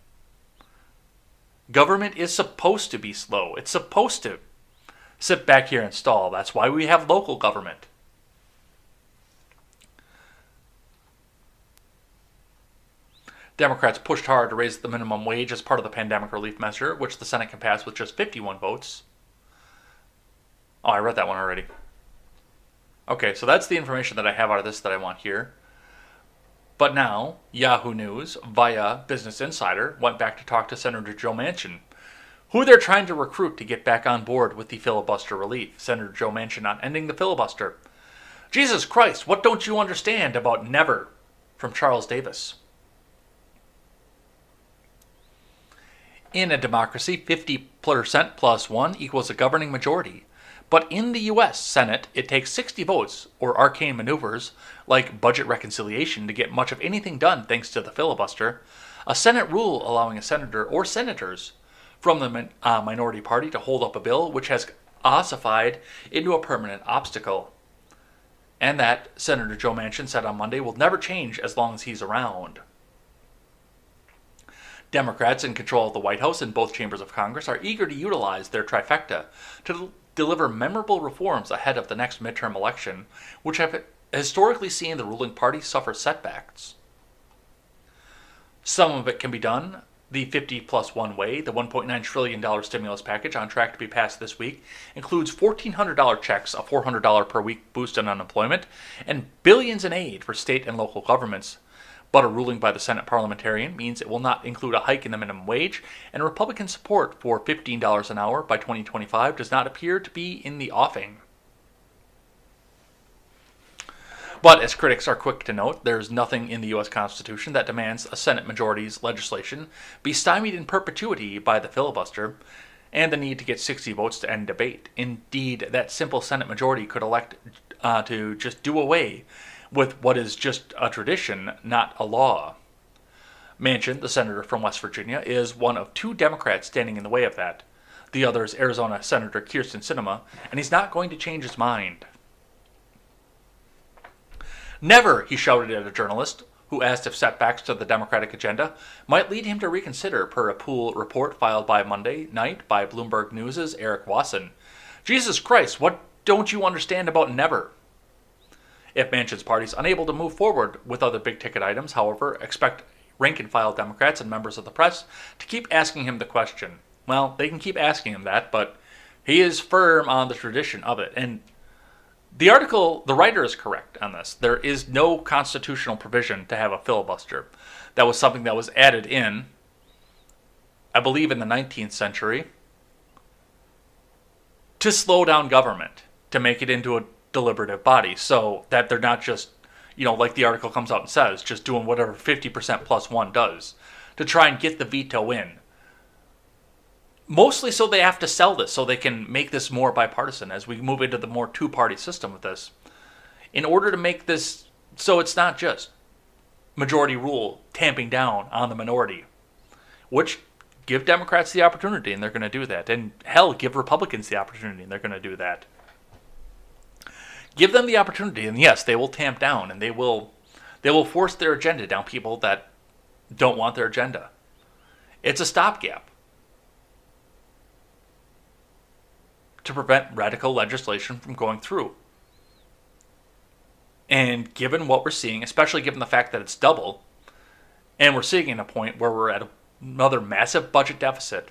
[SPEAKER 1] Government is supposed to be slow. It's supposed to sit back here and stall. That's why we have local government. Democrats pushed hard to raise the minimum wage as part of the pandemic relief measure, which the Senate can pass with just 51 votes. Oh, I read that one already. Okay, so that's the information that I have out of this that I want here. But now, Yahoo News, via Business Insider, went back to talk to Senator Joe Manchin, who they're trying to recruit to get back on board with the filibuster relief. Senator Joe Manchin on ending the filibuster. Jesus Christ, what don't you understand about never? From Charles Davis. In a democracy, 50% plus one equals a governing majority. But in the US Senate, it takes 60 votes or arcane maneuvers like budget reconciliation to get much of anything done thanks to the filibuster. A Senate rule allowing a senator or senators from the uh, minority party to hold up a bill which has ossified into a permanent obstacle. And that, Senator Joe Manchin said on Monday, will never change as long as he's around. Democrats in control of the White House and both chambers of Congress are eager to utilize their trifecta to deliver memorable reforms ahead of the next midterm election, which have historically seen the ruling party suffer setbacks. Some of it can be done the 50 plus one way. The $1.9 trillion stimulus package on track to be passed this week includes $1,400 checks, a $400 per week boost in unemployment, and billions in aid for state and local governments but a ruling by the Senate parliamentarian means it will not include a hike in the minimum wage, and Republican support for $15 an hour by 2025 does not appear to be in the offing. But as critics are quick to note, there is nothing in the U.S. Constitution that demands a Senate majority's legislation be stymied in perpetuity by the filibuster and the need to get 60 votes to end debate. Indeed, that simple Senate majority could elect uh, to just do away with what is just a tradition, not a law. Manchin, the senator from West Virginia, is one of two Democrats standing in the way of that. The other is Arizona Senator Kyrsten Sinema, and he's not going to change his mind. Never, he shouted at a journalist who asked if setbacks to the Democratic agenda might lead him to reconsider, per a pool report filed by Monday night by Bloomberg News' Eric Wasson. Jesus Christ, what don't you understand about never? If Manchin's party is unable to move forward with other big ticket items, however, expect rank and file Democrats and members of the press to keep asking him the question. Well, they can keep asking him that, but he is firm on the tradition of it. And the article, the writer is correct on this. There is no constitutional provision to have a filibuster. That was something that was added in, I believe, in the 19th century to slow down government, to make it into a deliberative body. So that they're not just you know like the article comes out and says just doing whatever 50% plus 1 does to try and get the veto in. Mostly so they have to sell this so they can make this more bipartisan as we move into the more two-party system with this. In order to make this so it's not just majority rule tamping down on the minority which give democrats the opportunity and they're going to do that. And hell give republicans the opportunity and they're going to do that give them the opportunity, and yes, they will tamp down and they will they will force their agenda down people that don't want their agenda. It's a stopgap to prevent radical legislation from going through. And given what we're seeing, especially given the fact that it's double, and we're seeing in a point where we're at another massive budget deficit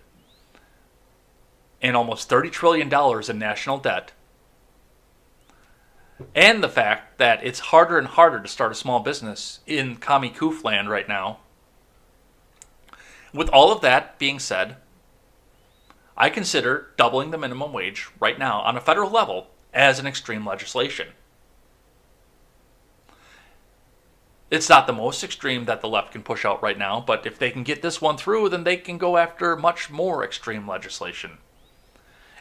[SPEAKER 1] and almost $30 trillion in national debt and the fact that it's harder and harder to start a small business in commie coof land right now. With all of that being said, I consider doubling the minimum wage right now on a federal level as an extreme legislation. It's not the most extreme that the left can push out right now, but if they can get this one through, then they can go after much more extreme legislation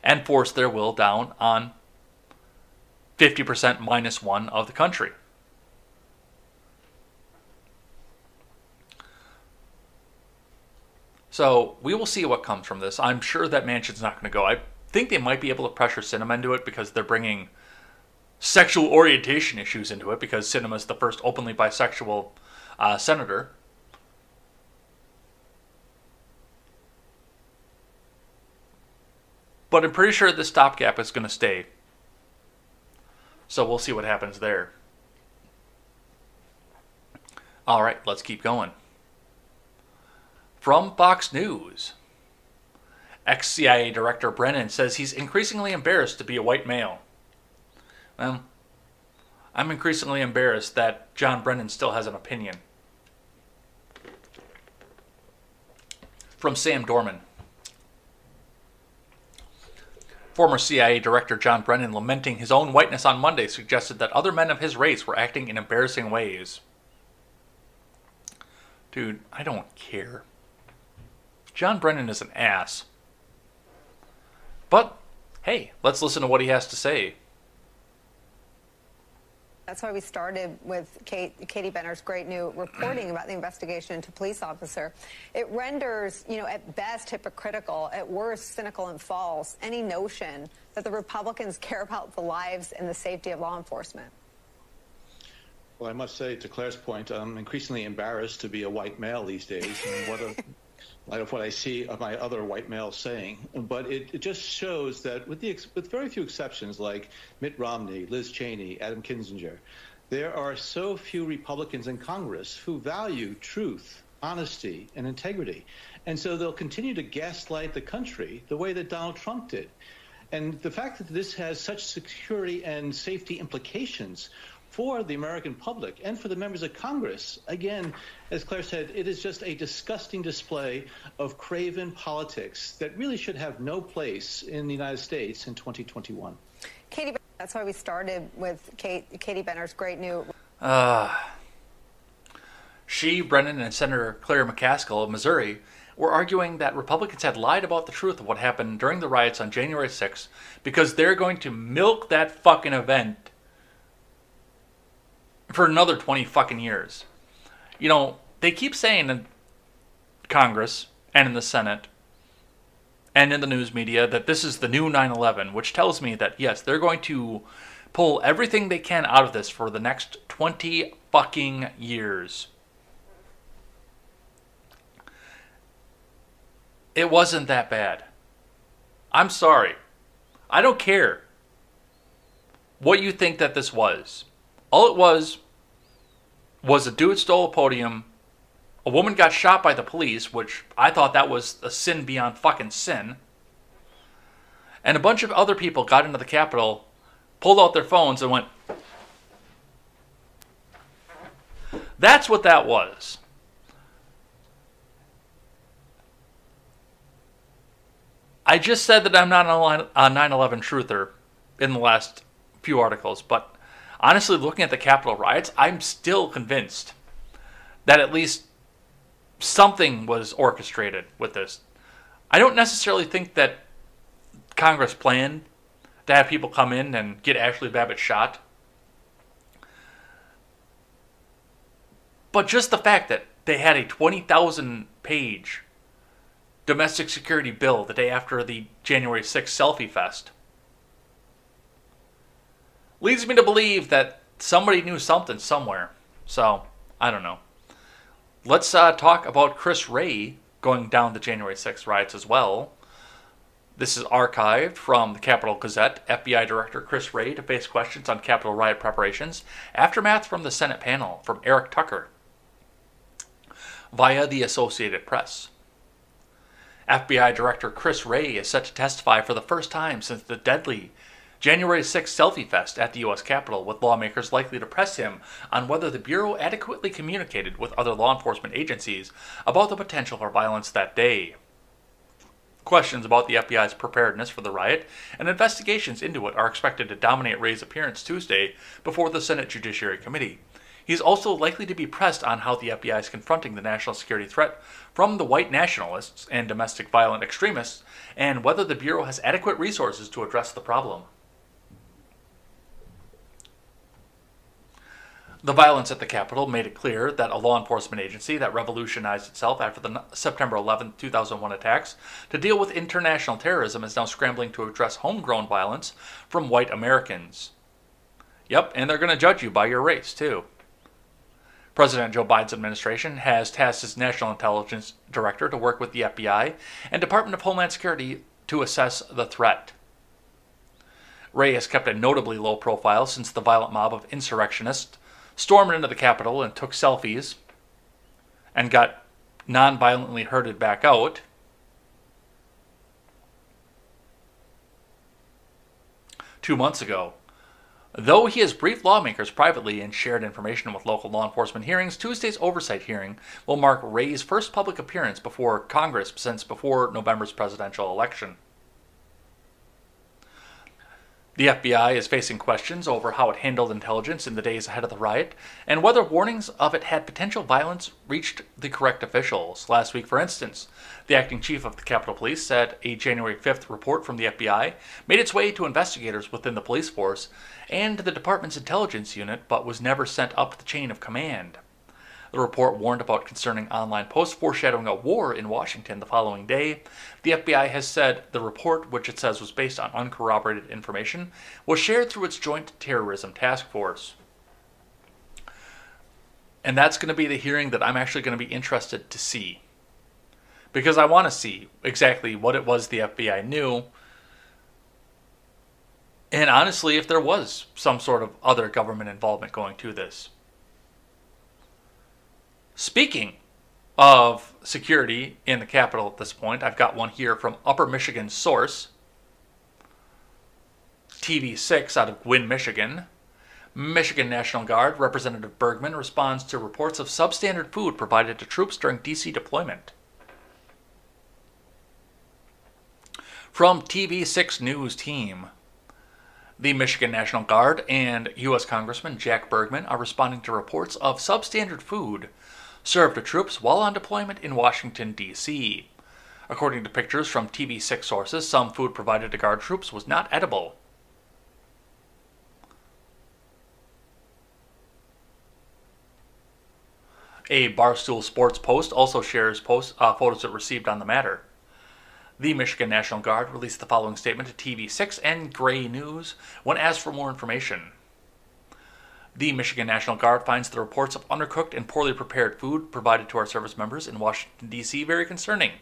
[SPEAKER 1] and force their will down on 50% minus one of the country. So we will see what comes from this. I'm sure that Manchin's not going to go. I think they might be able to pressure Sinema into it because they're bringing sexual orientation issues into it because Sinema is the first openly bisexual uh, senator. But I'm pretty sure the stopgap is going to stay. So we'll see what happens there. All right, let's keep going. From Fox News. Ex CIA Director Brennan says he's increasingly embarrassed to be a white male. Well, I'm increasingly embarrassed that John Brennan still has an opinion. From Sam Dorman. Former CIA Director John Brennan, lamenting his own whiteness on Monday, suggested that other men of his race were acting in embarrassing ways. Dude, I don't care. John Brennan is an ass. But, hey, let's listen to what he has to say.
[SPEAKER 3] That's why we started with Kate, Katie Benner's great new reporting about the investigation into police officer. It renders, you know, at best hypocritical, at worst cynical and false, any notion that the Republicans care about the lives and the safety of law enforcement.
[SPEAKER 4] Well, I must say, to Claire's point, I'm increasingly embarrassed to be a white male these days. What a light of what I see of my other white males saying. But it, it just shows that, with, the, with very few exceptions, like Mitt Romney, Liz Cheney, Adam Kinzinger, there are so few Republicans in Congress who value truth, honesty, and integrity. And so they'll continue to gaslight the country the way that Donald Trump did. And the fact that this has such security and safety implications for the American public and for the members of Congress. Again, as Claire said, it is just a disgusting display of craven politics that really should have no place in the United States in 2021.
[SPEAKER 3] Katie, that's why we started with Kate, Katie Benner's great new.
[SPEAKER 1] Uh, she, Brennan, and Senator Claire McCaskill of Missouri were arguing that Republicans had lied about the truth of what happened during the riots on January 6th because they're going to milk that fucking event for another 20 fucking years. You know, they keep saying in Congress and in the Senate and in the news media that this is the new 9 11, which tells me that, yes, they're going to pull everything they can out of this for the next 20 fucking years. It wasn't that bad. I'm sorry. I don't care what you think that this was. All it was was a dude stole a podium. A woman got shot by the police, which I thought that was a sin beyond fucking sin. And a bunch of other people got into the Capitol, pulled out their phones, and went. That's what that was. I just said that I'm not a 9 11 truther in the last few articles, but honestly, looking at the Capitol riots, I'm still convinced that at least something was orchestrated with this. I don't necessarily think that Congress planned to have people come in and get Ashley Babbitt shot. But just the fact that they had a 20,000 page domestic security bill the day after the January 6th selfie fest leads me to believe that somebody knew something somewhere. So, I don't know. Let's uh, talk about Chris Wray going down the January 6th riots as well. This is archived from the Capitol Gazette. FBI Director Chris Wray to face questions on Capitol riot preparations. Aftermath from the Senate panel from Eric Tucker via the Associated Press. FBI Director Chris Wray is set to testify for the first time since the deadly January 6 selfie fest at the U.S. Capitol, with lawmakers likely to press him on whether the Bureau adequately communicated with other law enforcement agencies about the potential for violence that day. Questions about the FBI's preparedness for the riot and investigations into it are expected to dominate Wray's appearance Tuesday before the Senate Judiciary Committee. He's also likely to be pressed on how the FBI is confronting the national security threat from the white nationalists and domestic violent extremists, and whether the Bureau has adequate resources to address the problem. The violence at the Capitol made it clear that a law enforcement agency that revolutionized itself after the September 11, 2001 attacks to deal with international terrorism is now scrambling to address homegrown violence from white Americans. Yep, and they're going to judge you by your race, too. President Joe Biden's administration has tasked his National Intelligence Director to work with the FBI and Department of Homeland Security to assess the threat. Wray has kept a notably low profile since the violent mob of insurrectionists stormed into the Capitol and took selfies and got non-violently herded back out. Two months ago, Though he has briefed lawmakers privately and shared information with local law enforcement hearings, Tuesday's oversight hearing will mark Wray's first public appearance before Congress since before November's presidential election. The FBI is facing questions over how it handled intelligence in the days ahead of the riot and whether warnings of it had potential violence reached the correct officials. Last week, for instance, the acting chief of the Capitol Police said a January 5th report from the FBI made its way to investigators within the police force and the department's intelligence unit but was never sent up the chain of command. The report warned about concerning online posts foreshadowing a war in Washington the following day. The FBI has said the report, which it says was based on uncorroborated information, was shared through its Joint Terrorism Task Force. And that's going to be the hearing that I'm actually going to be interested to see. Because I want to see exactly what it was the FBI knew. And honestly, if there was some sort of other government involvement going to this. Speaking of security in the Capitol at this point, I've got one here from Upper Michigan Source, TV6 out of Gwinn, Michigan. Michigan National Guard Representative Bergman responds to reports of substandard food provided to troops during DC deployment. From TV6 News Team, the Michigan National Guard and U.S. Congressman Jack Bergman are responding to reports of substandard food served to troops while on deployment in Washington, D.C. According to pictures from TV6 sources, some food provided to Guard troops was not edible. A Barstool Sports post also shares uh, photos it received on the matter. The Michigan National Guard released the following statement to TV6 and Gray News when asked for more information. The Michigan National Guard finds the reports of undercooked and poorly prepared food provided to our service members in Washington, D.C. very concerning.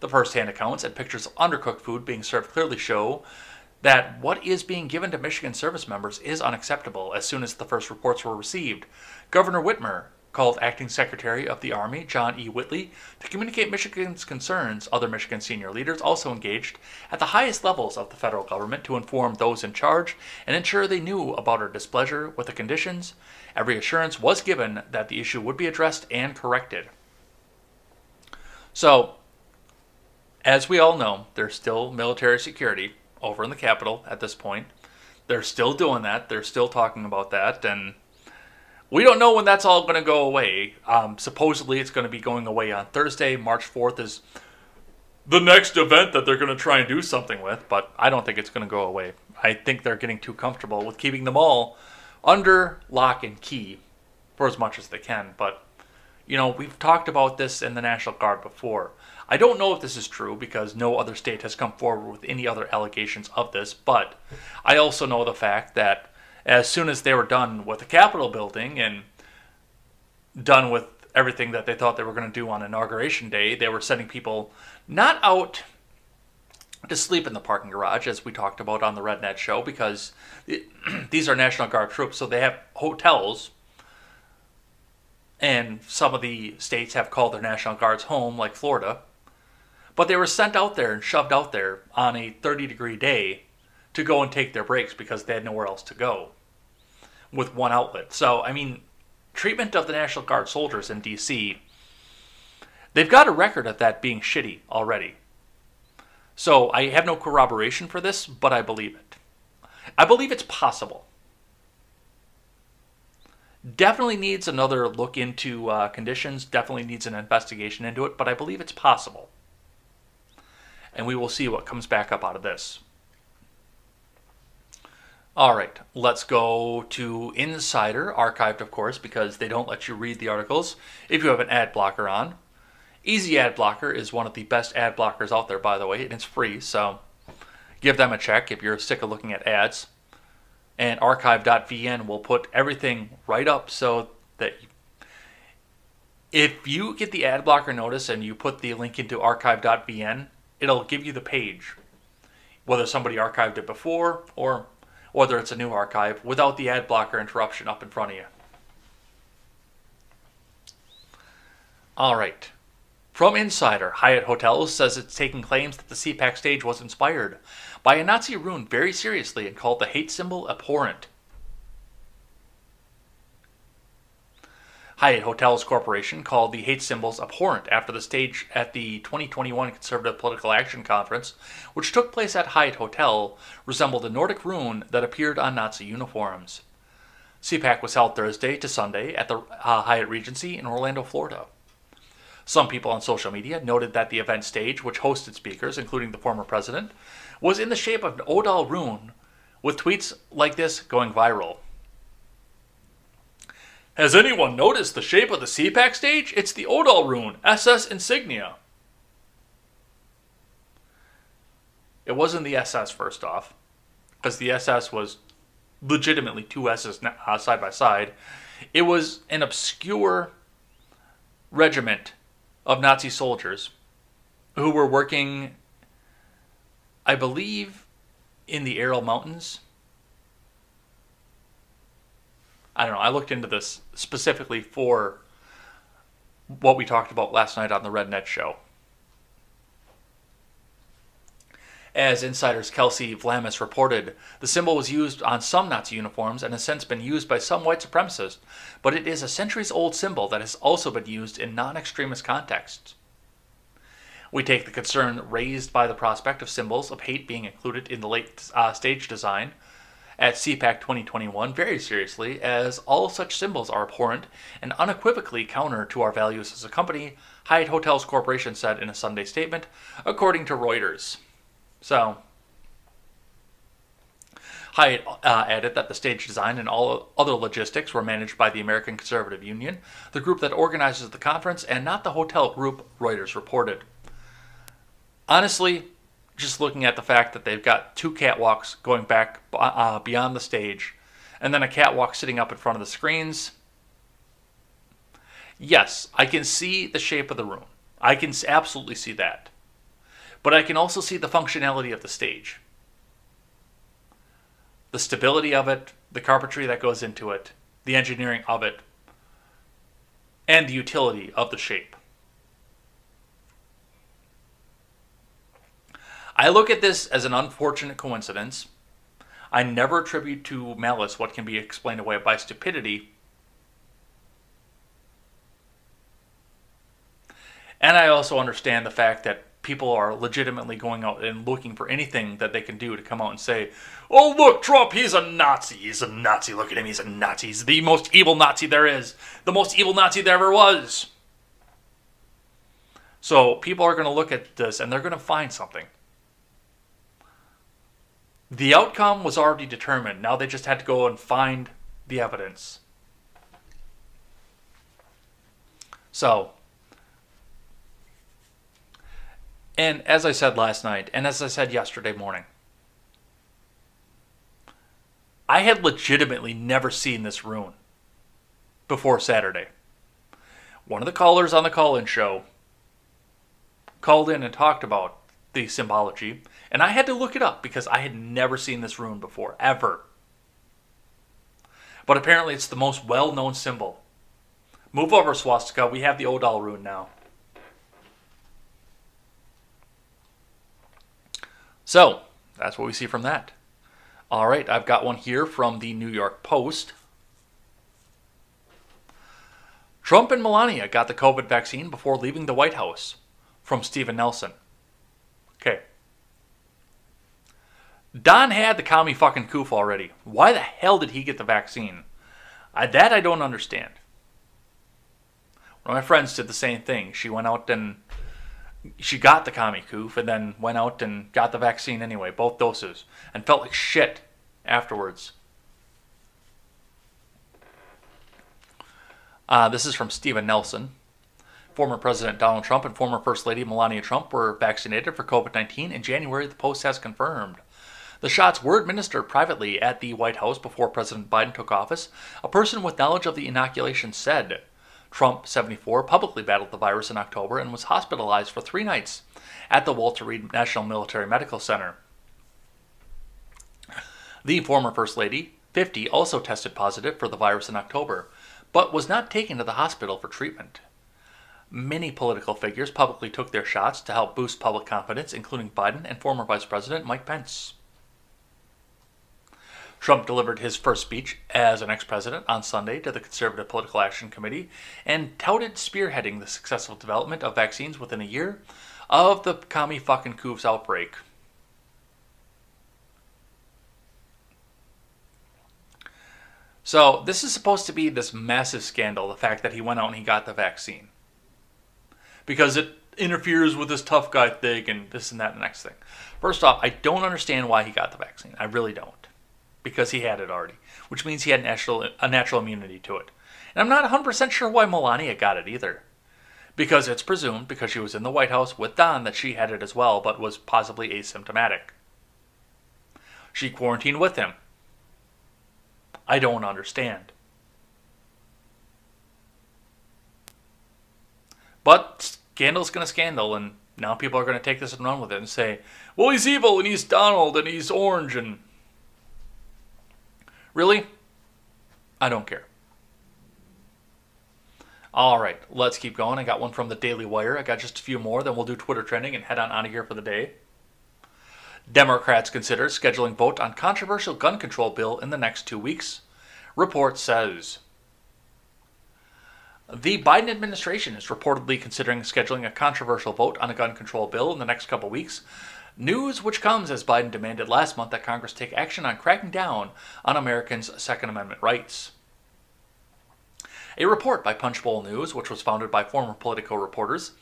[SPEAKER 1] The first hand accounts and pictures of undercooked food being served clearly show that what is being given to Michigan service members is unacceptable as soon as the first reports were received. Governor Whitmer called Acting Secretary of the Army John E. Whitley to communicate Michigan's concerns. Other Michigan senior leaders also engaged at the highest levels of the federal government to inform those in charge and ensure they knew about our displeasure with the conditions. Every assurance was given that the issue would be addressed and corrected. So, as we all know, there's still military security over in the Capitol at this point. They're still doing that. They're still talking about that. And we don't know when that's all going to go away. Um, supposedly, it's going to be going away on Thursday. March 4th is the next event that they're going to try and do something with, but I don't think it's going to go away. I think they're getting too comfortable with keeping them all under lock and key for as much as they can. But, you know, we've talked about this in the National Guard before. I don't know if this is true because no other state has come forward with any other allegations of this, but I also know the fact that as soon as they were done with the Capitol building and done with everything that they thought they were going to do on inauguration day, they were sending people not out to sleep in the parking garage, as we talked about on the RedNet show, because these are National Guard troops, so they have hotels. And some of the states have called their National Guards home, like Florida. But they were sent out there and shoved out there on a 30 degree day to go and take their breaks because they had nowhere else to go with one outlet. So, I mean, treatment of the National Guard soldiers in D.C., they've got a record of that being shitty already. So, I have no corroboration for this, but I believe it. I believe it's possible. Definitely needs another look into uh, conditions, definitely needs an investigation into it, but I believe it's possible. And we will see what comes back up out of this. All right, let's go to Insider, archived, of course, because they don't let you read the articles if you have an ad blocker on. Easy Ad Blocker is one of the best ad blockers out there, by the way, and it's free, so give them a check if you're sick of looking at ads. And archive.vn will put everything right up so that if you get the ad blocker notice and you put the link into archive.vn, it'll give you the page, whether somebody archived it before or whether it's a new archive, without the ad blocker interruption up in front of you. All right. From Insider, Hyatt Hotels says it's taking claims that the CPAC stage was inspired by a Nazi rune very seriously and called the hate symbol abhorrent. Hyatt Hotels Corporation called the hate symbols abhorrent after the stage at the 2021 Conservative Political Action Conference, which took place at Hyatt Hotel, resembled a Nordic rune that appeared on Nazi uniforms. CPAC was held Thursday to Sunday at the uh, Hyatt Regency in Orlando, Florida. Some people on social media noted that the event stage, which hosted speakers, including the former president, was in the shape of an Odal rune, with tweets like this going viral. Has anyone noticed the shape of the CPAC stage? It's the Odal rune, SS insignia. It wasn't the SS first off, because the SS was legitimately two S's uh, side by side. It was an obscure regiment of Nazi soldiers who were working, I believe, in the Aral Mountains I don't know. I looked into this specifically for what we talked about last night on the Red Net show. As insiders Kelsey Vlamis reported, the symbol was used on some Nazi uniforms and has since been used by some white supremacists, but it is a centuries old symbol that has also been used in non extremist contexts. We take the concern raised by the prospect of symbols of hate being included in the late uh, stage design at CPAC 2021 very seriously, as all such symbols are abhorrent and unequivocally counter to our values as a company, Hyatt Hotels Corporation said in a Sunday statement, according to Reuters. So, Hyatt uh, added that the stage design and all other logistics were managed by the American Conservative Union, the group that organizes the conference, and not the hotel group, Reuters reported. Honestly, just looking at the fact that they've got two catwalks going back uh, beyond the stage, and then a catwalk sitting up in front of the screens. Yes, I can see the shape of the room. I can absolutely see that. But I can also see the functionality of the stage. The stability of it, the carpentry that goes into it, the engineering of it, and the utility of the shape. I look at this as an unfortunate coincidence. I never attribute to malice what can be explained away by stupidity. And I also understand the fact that people are legitimately going out and looking for anything that they can do to come out and say, oh, look, Trump, he's a Nazi. He's a Nazi. Look at him. He's a Nazi. He's the most evil Nazi there is, the most evil Nazi there ever was. So people are going to look at this and they're going to find something. The outcome was already determined. Now they just had to go and find the evidence. So, and as I said last night, and as I said yesterday morning, I had legitimately never seen this rune before Saturday. One of the callers on the call in show called in and talked about the symbology, and I had to look it up because I had never seen this rune before, ever. But apparently it's the most well known symbol. Move over, swastika. We have the Odal rune now. So, that's what we see from that. All right, I've got one here from the New York Post. Trump and Melania got the COVID vaccine before leaving the White House. From Steven Nelson. Okay. Don had the commie fucking coof already. Why the hell did he get the vaccine? I, that I don't understand. One of my friends did the same thing. She went out and she got the commie coof and then went out and got the vaccine anyway, both doses, and felt like shit afterwards. Uh, this is from Steven Nelson. Former President Donald Trump and former First Lady Melania Trump were vaccinated for COVID 19 in January, the Post has confirmed. The shots were administered privately at the White House before President Biden took office. A person with knowledge of the inoculation said Trump, 74, publicly battled the virus in October and was hospitalized for three nights at the Walter Reed National Military Medical Center. The former First Lady, 50, also tested positive for the virus in October, but was not taken to the hospital for treatment. Many political figures publicly took their shots to help boost public confidence, including Biden and former Vice President Mike Pence. Trump delivered his first speech as an ex president on Sunday to the Conservative Political Action Committee and touted spearheading the successful development of vaccines within a year of the commie fucking coofs outbreak. So, this is supposed to be this massive scandal the fact that he went out and he got the vaccine. Because it interferes with this tough guy thing and this and that and the next thing. First off, I don't understand why he got the vaccine. I really don't because he had it already, which means he had natural, a natural immunity to it. And I'm not 100% sure why Melania got it either. Because it's presumed, because she was in the White House with Don, that she had it as well, but was possibly asymptomatic. She quarantined with him. I don't understand. But scandal's gonna scandal, and now people are gonna take this and run with it and say, well, he's evil, and he's Donald, and he's orange, and Really? I don't care. All right, let's keep going. I got one from the Daily Wire. I got just a few more, then we'll do Twitter trending and head on out of here for the day. Democrats consider scheduling vote on controversial gun control bill in the next two weeks. Report says. The Biden administration is reportedly considering scheduling a controversial vote on a gun control bill in the next couple weeks, News which comes as Biden demanded last month that Congress take action on cracking down on Americans' Second Amendment rights. A report by Punchbowl News, which was founded by former Politico reporters,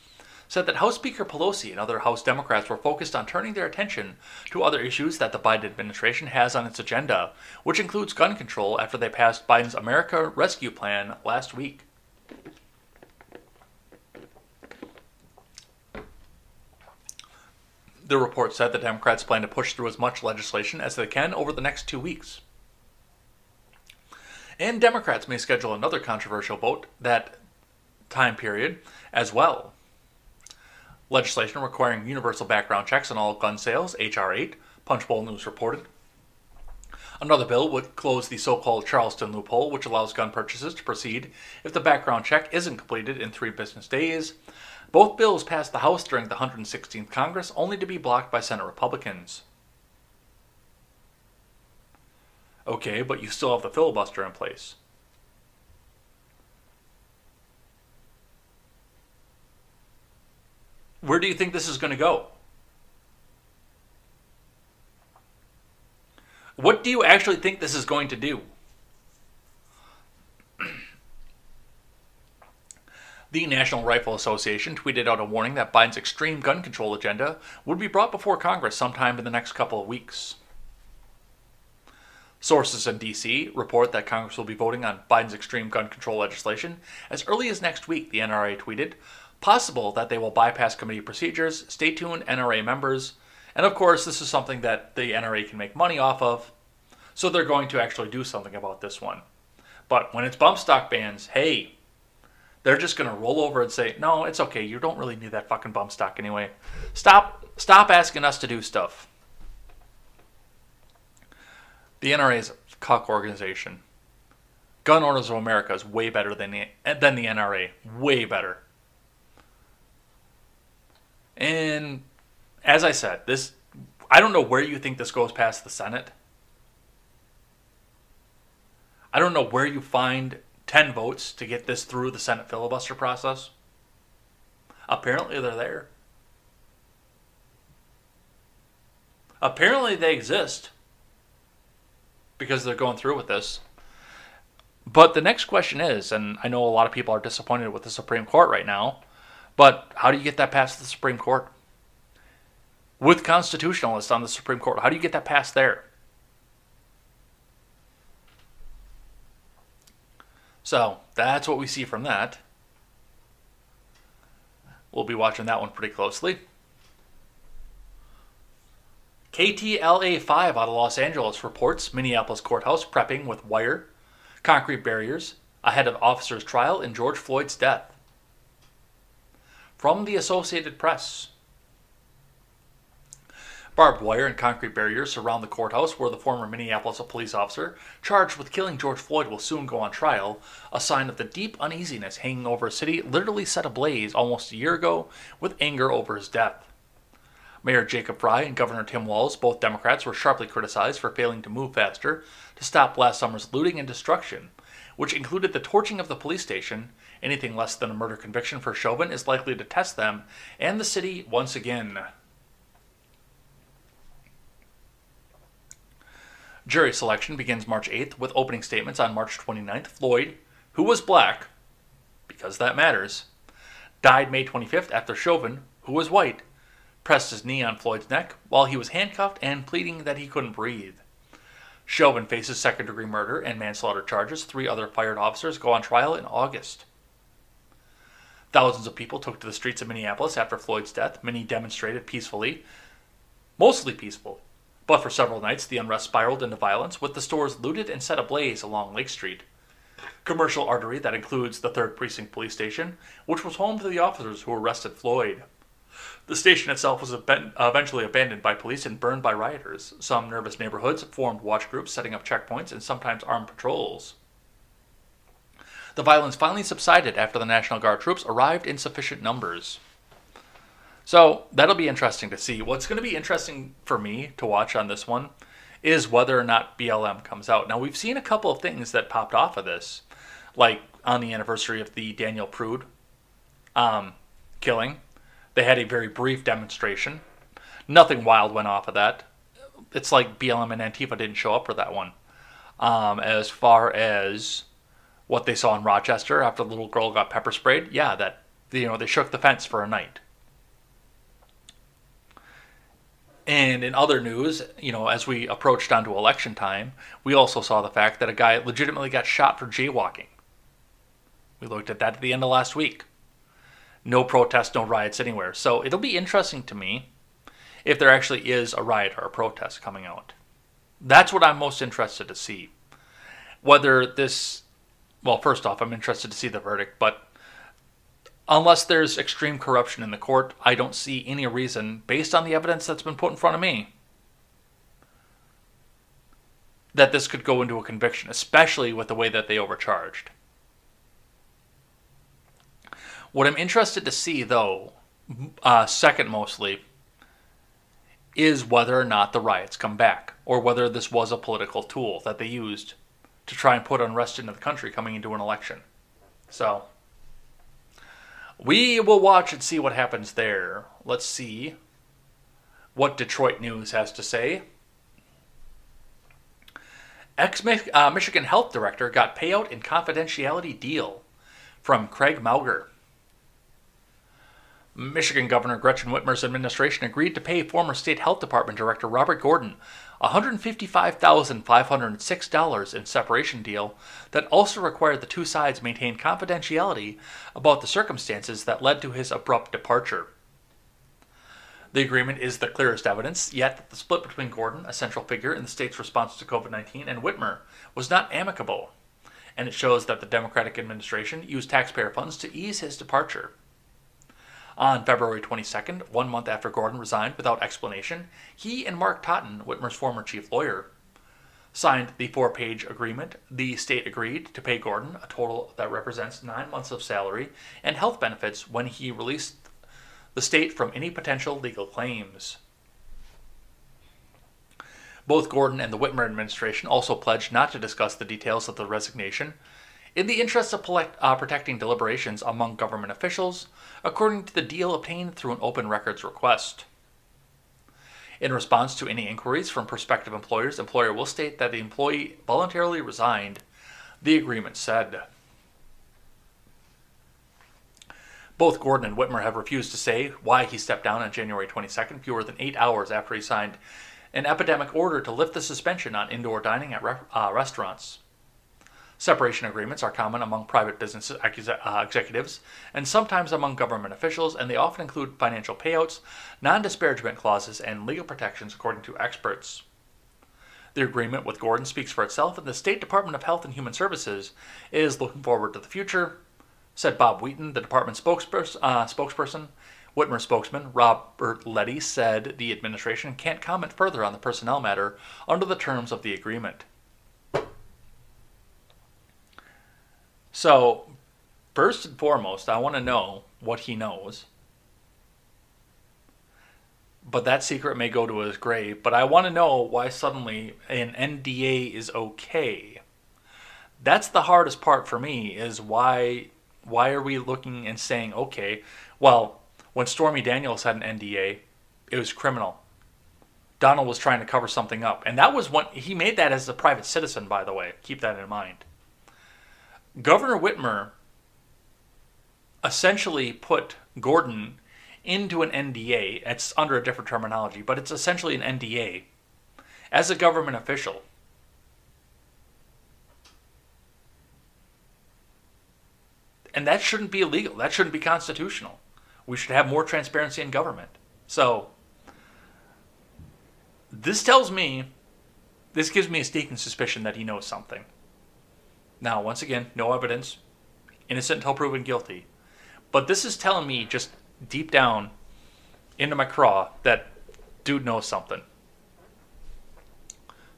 [SPEAKER 1] said that House Speaker Pelosi and other House Democrats were focused on turning their attention to other issues that the Biden administration has on its agenda, which includes gun control after they passed Biden's America Rescue Plan last week. The report said the Democrats plan to push through as much legislation as they can over the next two weeks. And Democrats may schedule another controversial vote that time period as well. Legislation requiring universal background checks on all gun sales, H.R. 8, Punchbowl News reported. Another bill would close the so called Charleston loophole, which allows gun purchases to proceed if the background check isn't completed in three business days. Both bills passed the House during the 116th Congress, only to be blocked by Senate Republicans. Okay, but you still have the filibuster in place. Where do you think this is going to go? What do you actually think this is going to do? The National Rifle Association tweeted out a warning that Biden's extreme gun control agenda would be brought before Congress sometime in the next couple of weeks. Sources in D.C. report that Congress will be voting on Biden's extreme gun control legislation as early as next week, the NRA tweeted. Possible that they will bypass committee procedures. Stay tuned, NRA members. And of course, this is something that the NRA can make money off of, so they're going to actually do something about this one. But when it's bump stock bans, hey, they're just going to roll over and say, "No, it's okay. You don't really need that fucking bump stock anyway. Stop, stop asking us to do stuff." The NRA is a cuck organization. Gun Owners of America is way better than the, than the NRA. Way better. And as I said, this I don't know where you think this goes past the Senate. I don't know where you find 10 votes to get this through the Senate filibuster process. Apparently, they're there. Apparently, they exist because they're going through with this. But the next question is, and I know a lot of people are disappointed with the Supreme Court right now, but how do you get that past the Supreme Court? With constitutionalists on the Supreme Court, how do you get that passed there? So that's what we see from that. We'll be watching that one pretty closely. KTLA 5 out of Los Angeles reports Minneapolis courthouse prepping with wire, concrete barriers ahead of officer's trial in George Floyd's death. From the Associated Press. Barbed wire and concrete barriers surround the courthouse where the former Minneapolis police officer charged with killing George Floyd will soon go on trial, a sign of the deep uneasiness hanging over a city literally set ablaze almost a year ago with anger over his death. Mayor Jacob Frey and Governor Tim Walz, both Democrats, were sharply criticized for failing to move faster to stop last summer's looting and destruction, which included the torching of the police station. Anything less than a murder conviction for Chauvin is likely to test them and the city once again. Jury selection begins March 8th with opening statements on March 29th. Floyd, who was black, because that matters, died May 25th after Chauvin, who was white, pressed his knee on Floyd's neck while he was handcuffed and pleading that he couldn't breathe. Chauvin faces second degree murder and manslaughter charges. Three other fired officers go on trial in August. Thousands of people took to the streets of Minneapolis after Floyd's death. Many demonstrated peacefully, mostly peacefully. But for several nights, the unrest spiraled into violence, with the stores looted and set ablaze along Lake Street. Commercial artery that includes the 3rd Precinct Police Station, which was home to the officers who arrested Floyd. The station itself was eventually abandoned by police and burned by rioters. Some nervous neighborhoods formed watch groups setting up checkpoints and sometimes armed patrols. The violence finally subsided after the National Guard troops arrived in sufficient numbers. So that'll be interesting to see. What's going to be interesting for me to watch on this one is whether or not BLM comes out. Now, we've seen a couple of things that popped off of this, like on the anniversary of the Daniel Prude um, killing. They had a very brief demonstration. Nothing wild went off of that. It's like BLM and Antifa didn't show up for that one. Um, as far as what they saw in Rochester after the little girl got pepper sprayed, yeah, that you know they shook the fence for a night. And in other news, you know, as we approached onto election time, we also saw the fact that a guy legitimately got shot for jaywalking. We looked at that at the end of last week. No protests, no riots anywhere. So it'll be interesting to me if there actually is a riot or a protest coming out. That's what I'm most interested to see. Whether this, well, first off, I'm interested to see the verdict, but unless there's extreme corruption in the court, I don't see any reason, based on the evidence that's been put in front of me, that this could go into a conviction, especially with the way that they overcharged. What I'm interested to see, though, uh, second mostly, is whether or not the riots come back, or whether this was a political tool that they used to try and put unrest into the country coming into an election. So, we will watch and see what happens there. Let's see what Detroit News has to say. Ex uh, Michigan Health Director got payout in confidentiality deal from Craig Mauger. Michigan Governor Gretchen Whitmer's administration agreed to pay former State Health Department Director Robert Gordon $155,506 in separation deal that also required the two sides maintain confidentiality about the circumstances that led to his abrupt departure. The agreement is the clearest evidence yet that the split between Gordon, a central figure in the state's response to COVID 19, and Whitmer was not amicable, and it shows that the Democratic administration used taxpayer funds to ease his departure. On February 22nd, one month after Gordon resigned without explanation, he and Mark Totten, Whitmer's former chief lawyer, signed the four page agreement. The state agreed to pay Gordon a total that represents nine months of salary and health benefits when he released the state from any potential legal claims. Both Gordon and the Whitmer administration also pledged not to discuss the details of the resignation in the interest of uh, protecting deliberations among government officials, according to the deal obtained through an open records request. In response to any inquiries from prospective employers, employer will state that the employee voluntarily resigned, the agreement said. Both Gordon and Whitmer have refused to say why he stepped down on January 22nd, fewer than eight hours after he signed an epidemic order to lift the suspension on indoor dining at re- uh, restaurants. Separation agreements are common among private business uh, executives and sometimes among government officials, and they often include financial payouts, non disparagement clauses, and legal protections, according to experts. The agreement with Gordon speaks for itself, and the State Department of Health and Human Services is looking forward to the future, said Bob Wheaton, the department spokesperson. Uh, spokesperson. Whitmer spokesman Robert Leddy said the administration can't comment further on the personnel matter under the terms of the agreement. So, first and foremost, I want to know what he knows. But that secret may go to his grave. But I want to know why suddenly an NDA is okay. That's the hardest part for me is why why are we looking and saying okay, well, when Stormy Daniels had an NDA, it was criminal. Donald was trying to cover something up. And that was when he made that as a private citizen, by the way. Keep that in mind. Governor Whitmer essentially put Gordon into an NDA. It's under a different terminology, but it's essentially an NDA as a government official. And that shouldn't be illegal. That shouldn't be constitutional. We should have more transparency in government. So, this tells me, this gives me a sneaking suspicion that he knows something. Now, once again, no evidence, innocent until proven guilty. But this is telling me just deep down into my craw that dude knows something.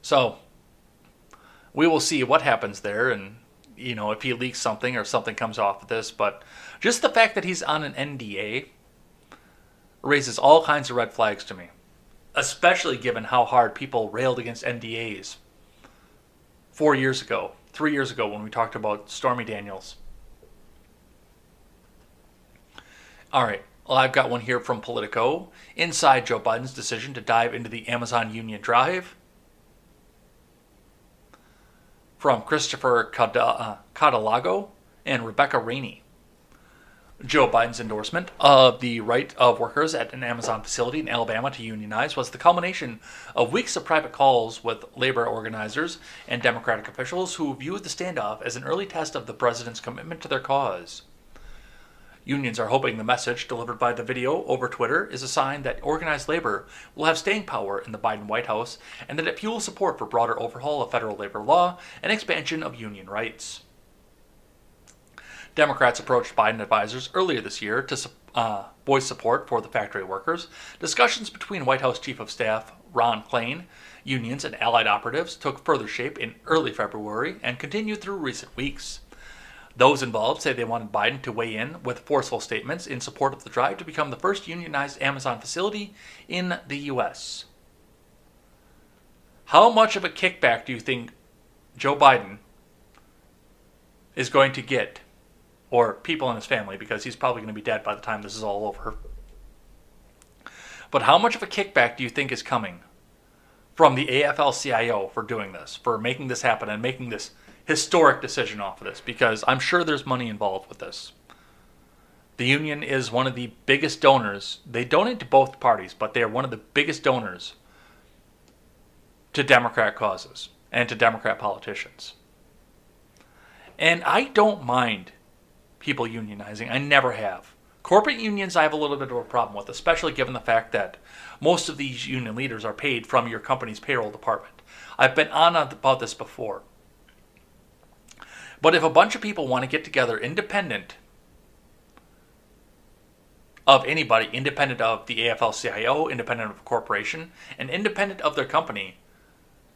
[SPEAKER 1] So, we will see what happens there and, you know, if he leaks something or something comes off of this. But just the fact that he's on an NDA raises all kinds of red flags to me, especially given how hard people railed against NDAs four years ago three years ago when we talked about Stormy Daniels. All right, well, I've got one here from Politico. Inside Joe Biden's decision to dive into the Amazon Union Drive. From Christopher Cadelago uh, and Rebecca Rainey. Joe Biden's endorsement of the right of workers at an Amazon facility in Alabama to unionize was the culmination of weeks of private calls with labor organizers and Democratic officials who viewed the standoff as an early test of the president's commitment to their cause. Unions are hoping the message delivered by the video over Twitter is a sign that organized labor will have staying power in the Biden White House and that it fuels support for broader overhaul of federal labor law and expansion of union rights. Democrats approached Biden advisors earlier this year to uh, voice support for the factory workers. Discussions between White House Chief of Staff Ron Klain, unions, and allied operatives took further shape in early February and continued through recent weeks. Those involved say they wanted Biden to weigh in with forceful statements in support of the drive to become the first unionized Amazon facility in the U.S. How much of a kickback do you think Joe Biden is going to get or people in his family because he's probably going to be dead by the time this is all over. But how much of a kickback do you think is coming from the AFL CIO for doing this, for making this happen and making this historic decision off of this? Because I'm sure there's money involved with this. The union is one of the biggest donors. They donate to both parties, but they are one of the biggest donors to Democrat causes and to Democrat politicians. And I don't mind people unionizing. I never have. Corporate unions, I have a little bit of a problem with, especially given the fact that most of these union leaders are paid from your company's payroll department. I've been on about this before. But if a bunch of people want to get together independent of anybody, independent of the AFL CIO, independent of a corporation, and independent of their company,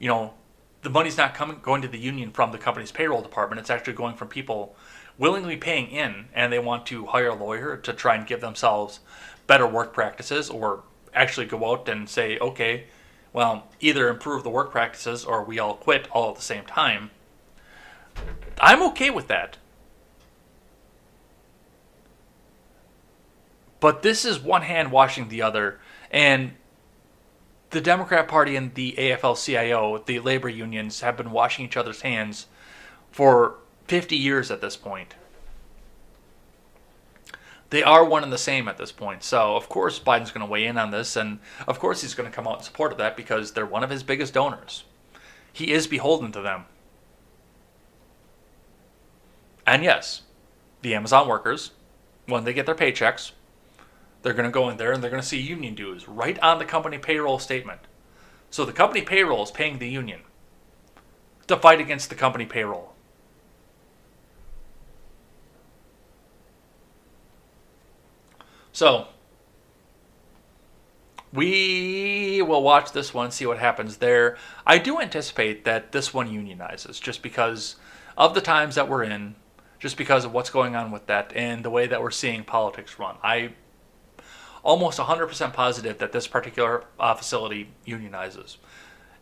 [SPEAKER 1] you know, the money's not coming going to the union from the company's payroll department. It's actually going from people willingly paying in and they want to hire a lawyer to try and give themselves better work practices or actually go out and say, okay, well, either improve the work practices or we all quit all at the same time. I'm okay with that. But this is one hand washing the other, and the Democrat Party and the AFL CIO, the labor unions, have been washing each other's hands for 50 years at this point. They are one and the same at this point. So, of course, Biden's going to weigh in on this, and of course, he's going to come out in support of that because they're one of his biggest donors. He is beholden to them. And yes, the Amazon workers, when they get their paychecks, they're going to go in there and they're going to see union dues right on the company payroll statement. So the company payroll is paying the union to fight against the company payroll. So we will watch this one, see what happens there. I do anticipate that this one unionizes just because of the times that we're in, just because of what's going on with that and the way that we're seeing politics run. I almost 100% positive that this particular uh, facility unionizes.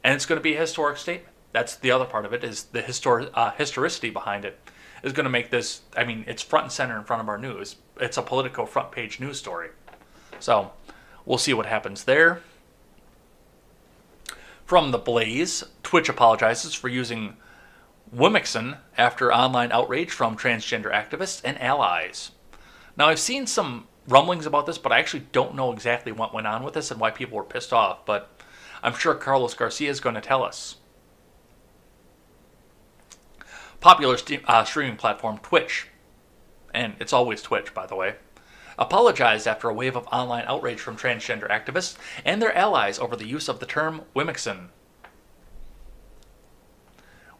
[SPEAKER 1] And it's going to be a historic statement. That's the other part of it is the histor- uh, historicity behind it is going to make this, I mean, it's front and center in front of our news. It's a Politico front page news story. So we'll see what happens there. From the Blaze, Twitch apologizes for using Womxn after online outrage from transgender activists and allies. Now, I've seen some rumblings about this, but I actually don't know exactly what went on with this and why people were pissed off. But I'm sure Carlos Garcia is going to tell us. Popular st- uh, streaming platform Twitch, and it's always Twitch, by the way, apologized after a wave of online outrage from transgender activists and their allies over the use of the term Womxn.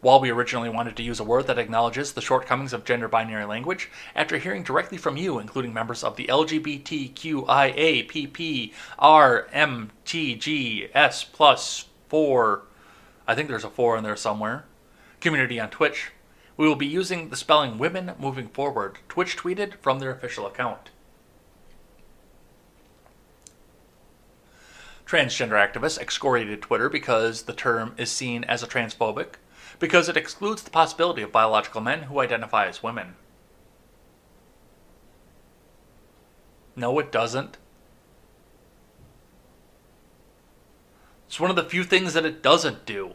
[SPEAKER 1] While we originally wanted to use a word that acknowledges the shortcomings of gender binary language, after hearing directly from you, including members of the LGBTQIAPPRMTGS plus 4, I think there's a 4 in there somewhere, community on Twitch, we will be using the spelling women moving forward, Twitch tweeted from their official account. Transgender activists excoriated Twitter because the term is seen as a transphobic because it excludes the possibility of biological men who identify as women. No, it doesn't. It's one of the few things that it doesn't do.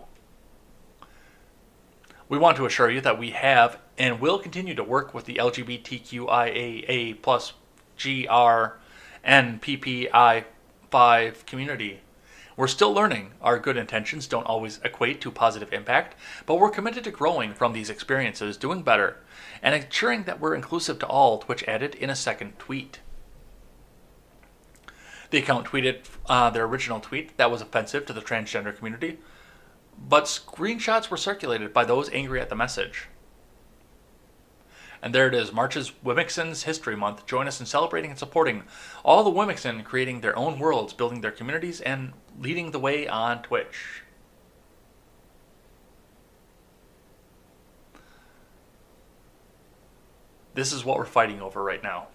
[SPEAKER 1] We want to assure you that we have and will continue to work with the LGBTQIAA plus GR and PPI5 community we're still learning. Our good intentions don't always equate to positive impact, but we're committed to growing from these experiences, doing better, and ensuring that we're inclusive to all, Twitch added in a second tweet. The account tweeted uh, their original tweet that was offensive to the transgender community, but screenshots were circulated by those angry at the message. And there it is, March's Womxn's History Month. Join us in celebrating and supporting all the Wimixon creating their own worlds, building their communities, and leading the way on Twitch. This is what we're fighting over right now.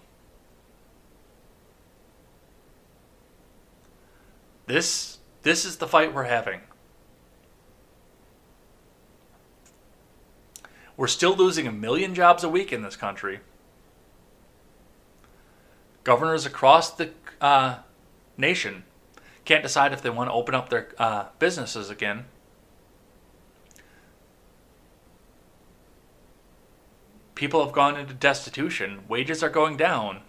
[SPEAKER 1] This this is the fight we're having. We're still losing a million jobs a week in this country. Governors across the uh, nation can't decide if they want to open up their uh, businesses again. People have gone into destitution, wages are going down,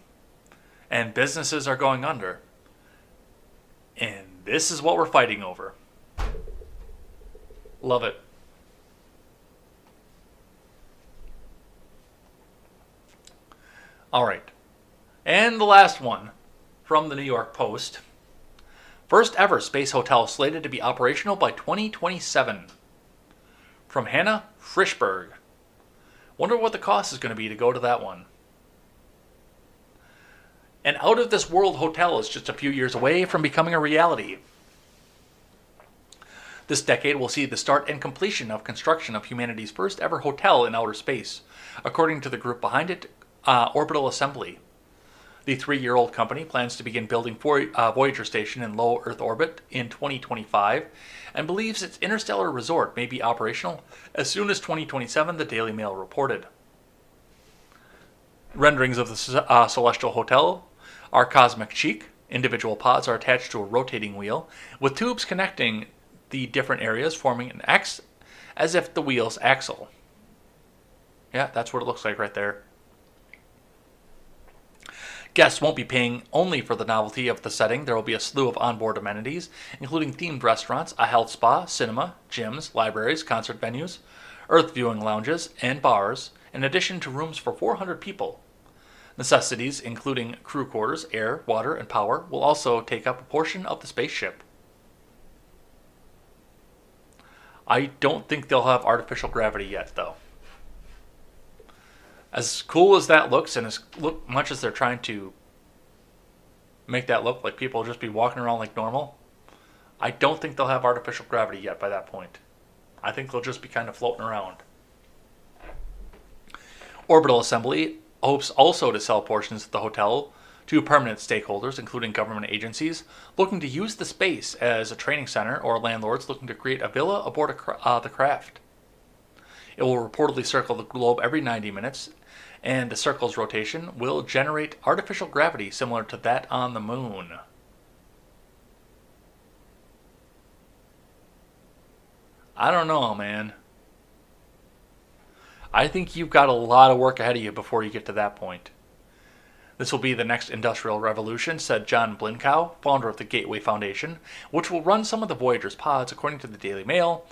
[SPEAKER 1] and businesses are going under. And this is what we're fighting over. Love it. All right. And the last one from the New York Post. First ever space hotel slated to be operational by 2027. From Hannah Frishberg. Wonder what the cost is going to be to go to that one. An out of this world hotel is just a few years away from becoming a reality. This decade will see the start and completion of construction of humanity's first ever hotel in outer space, according to the group behind it, uh, Orbital Assembly. The three year old company plans to begin building uh, Voyager Station in low Earth orbit in 2025 and believes its interstellar resort may be operational as soon as 2027, the Daily Mail reported. Renderings of the uh, Celestial Hotel are cosmic chic. Individual pods are attached to a rotating wheel, with tubes connecting the different areas, forming an X as if the wheel's axle. Yeah, that's what it looks like right there. Guests won't be paying only for the novelty of the setting. There will be a slew of onboard amenities, including themed restaurants, a health spa, cinema, gyms, libraries, concert venues, earth viewing lounges, and bars, in addition to rooms for 400 people. Necessities, including crew quarters, air, water, and power, will also take up a portion of the spaceship. I don't think they'll have artificial gravity yet, though as cool as that looks, and as look, much as they're trying to make that look like people just be walking around like normal, I don't think they'll have artificial gravity yet by that point. I think they'll just be kind of floating around. Orbital Assembly hopes also to sell portions of the hotel to permanent stakeholders, including government agencies, looking to use the space as a training center or landlords looking to create a villa aboard a, uh, the craft. It will reportedly circle the globe every 90 minutes and the circle's rotation will generate artificial gravity similar to that on the moon. I don't know, man. I think you've got a lot of work ahead of you before you get to that point. This will be the next industrial revolution, said John Blincow, founder of the Gateway Foundation, which will run some of the Voyager's pods, according to the Daily Mail,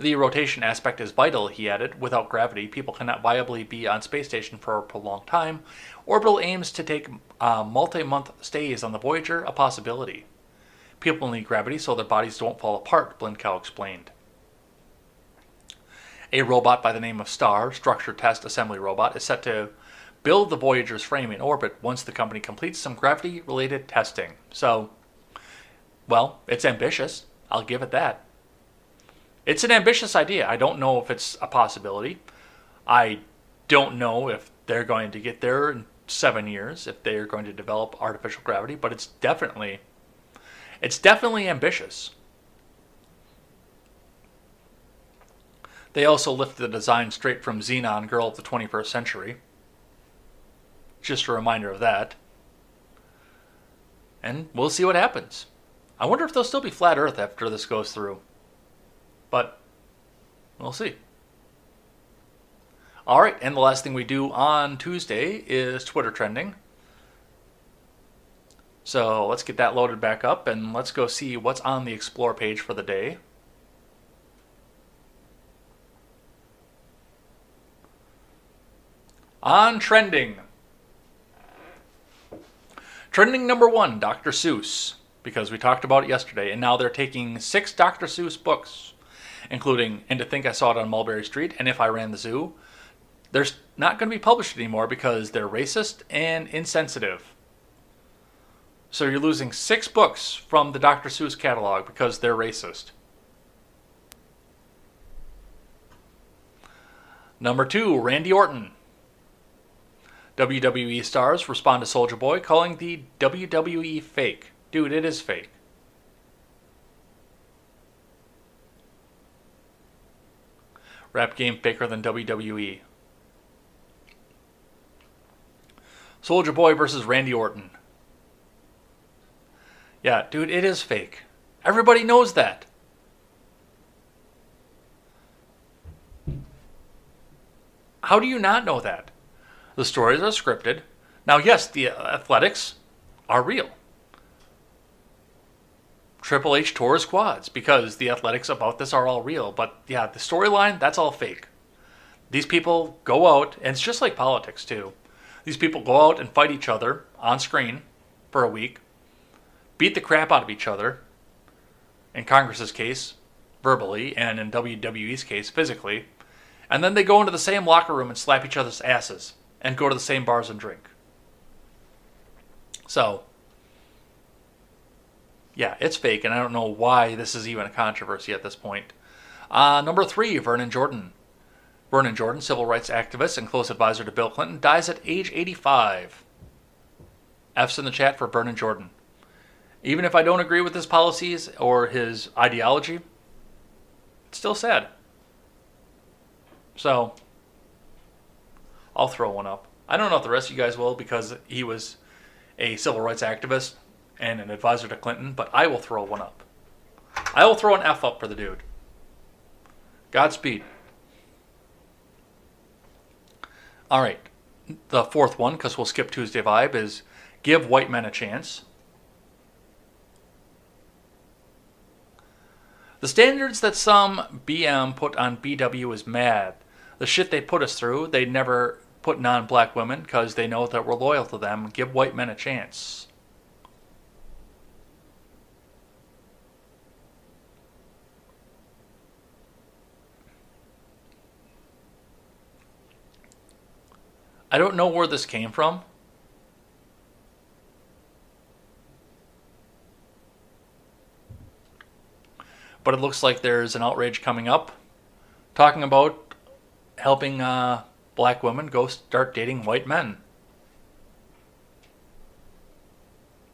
[SPEAKER 1] the rotation aspect is vital, he added. Without gravity, people cannot viably be on space station for a prolonged time. Orbital aims to take uh, multi-month stays on the Voyager a possibility. People need gravity so their bodies don't fall apart, Blincow explained. A robot by the name of Star, Structure Test Assembly Robot, is set to build the Voyager's frame in orbit once the company completes some gravity related testing. So, well, it's ambitious. I'll give it that. It's an ambitious idea. I don't know if it's a possibility. I don't know if they're going to get there in seven years, if they're going to develop artificial gravity, but it's definitely it's definitely ambitious. They also lifted the design straight from Zenon Girl of the 21st Century. Just a reminder of that. And we'll see what happens. I wonder if there'll still be flat Earth after this goes through. But we'll see. All right, and the last thing we do on Tuesday is Twitter trending. So let's get that loaded back up and let's go see what's on the Explore page for the day. On trending. Trending number one, Dr. Seuss, because we talked about it yesterday, and now they're taking six Dr. Seuss books including And to Think I Saw It on Mulberry Street and If I Ran the Zoo. They're not going to be published anymore because they're racist and insensitive. So you're losing six books from the Dr. Seuss catalog because they're racist. Number two, Randy Orton. WWE stars respond to Soulja Boy calling the WWE fake. Dude, it is fake. Rap game faker than WWE. Soulja Boy versus Randy Orton. Yeah, dude, it is fake. Everybody knows that. How do you not know that? The stories are scripted. Now, yes, the athletics are real. Triple H tours quads because the athletics about this are all real. But yeah, the storyline, that's all fake. These people go out, and it's just like politics too. These people go out and fight each other on screen for a week, beat the crap out of each other, in Congress's case, verbally, and in WWE's case, physically, and then they go into the same locker room and slap each other's asses and go to the same bars and drink. So, yeah, it's fake, and I don't know why this is even a controversy at this point. Uh, number three, Vernon Jordan. Vernon Jordan, civil rights activist and close advisor to Bill Clinton, dies at age 85. F's in the chat for Vernon Jordan. Even if I don't agree with his policies or his ideology, it's still sad. So, I'll throw one up. I don't know if the rest of you guys will because he was a civil rights activist and an advisor to Clinton, but I will throw one up. I will throw an F up for the dude. Godspeed. All right. The fourth one, because we'll skip Tuesday Vibe, is give white men a chance. The standards that some BM put on BW is mad. The shit they put us through, they never put non black women because they know that we're loyal to them. Give white men a chance. I don't know where this came from. But it looks like there's an outrage coming up talking about helping uh, black women go start dating white men.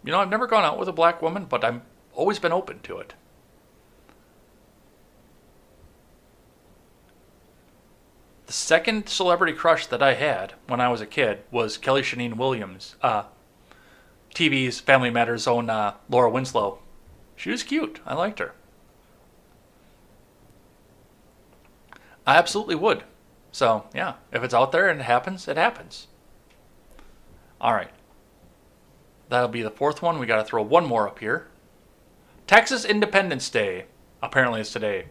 [SPEAKER 1] You know, I've never gone out with a black woman, but I've always been open to it. The second celebrity crush that I had when I was a kid was Kellie Shanygne Williams, uh, TV's Family Matters own uh, Laura Winslow. She was cute. I liked her. I absolutely would. So, yeah, if it's out there and it happens, it happens. All right. That'll be the fourth one. We got to throw one more up here. Texas Independence Day. Apparently, is today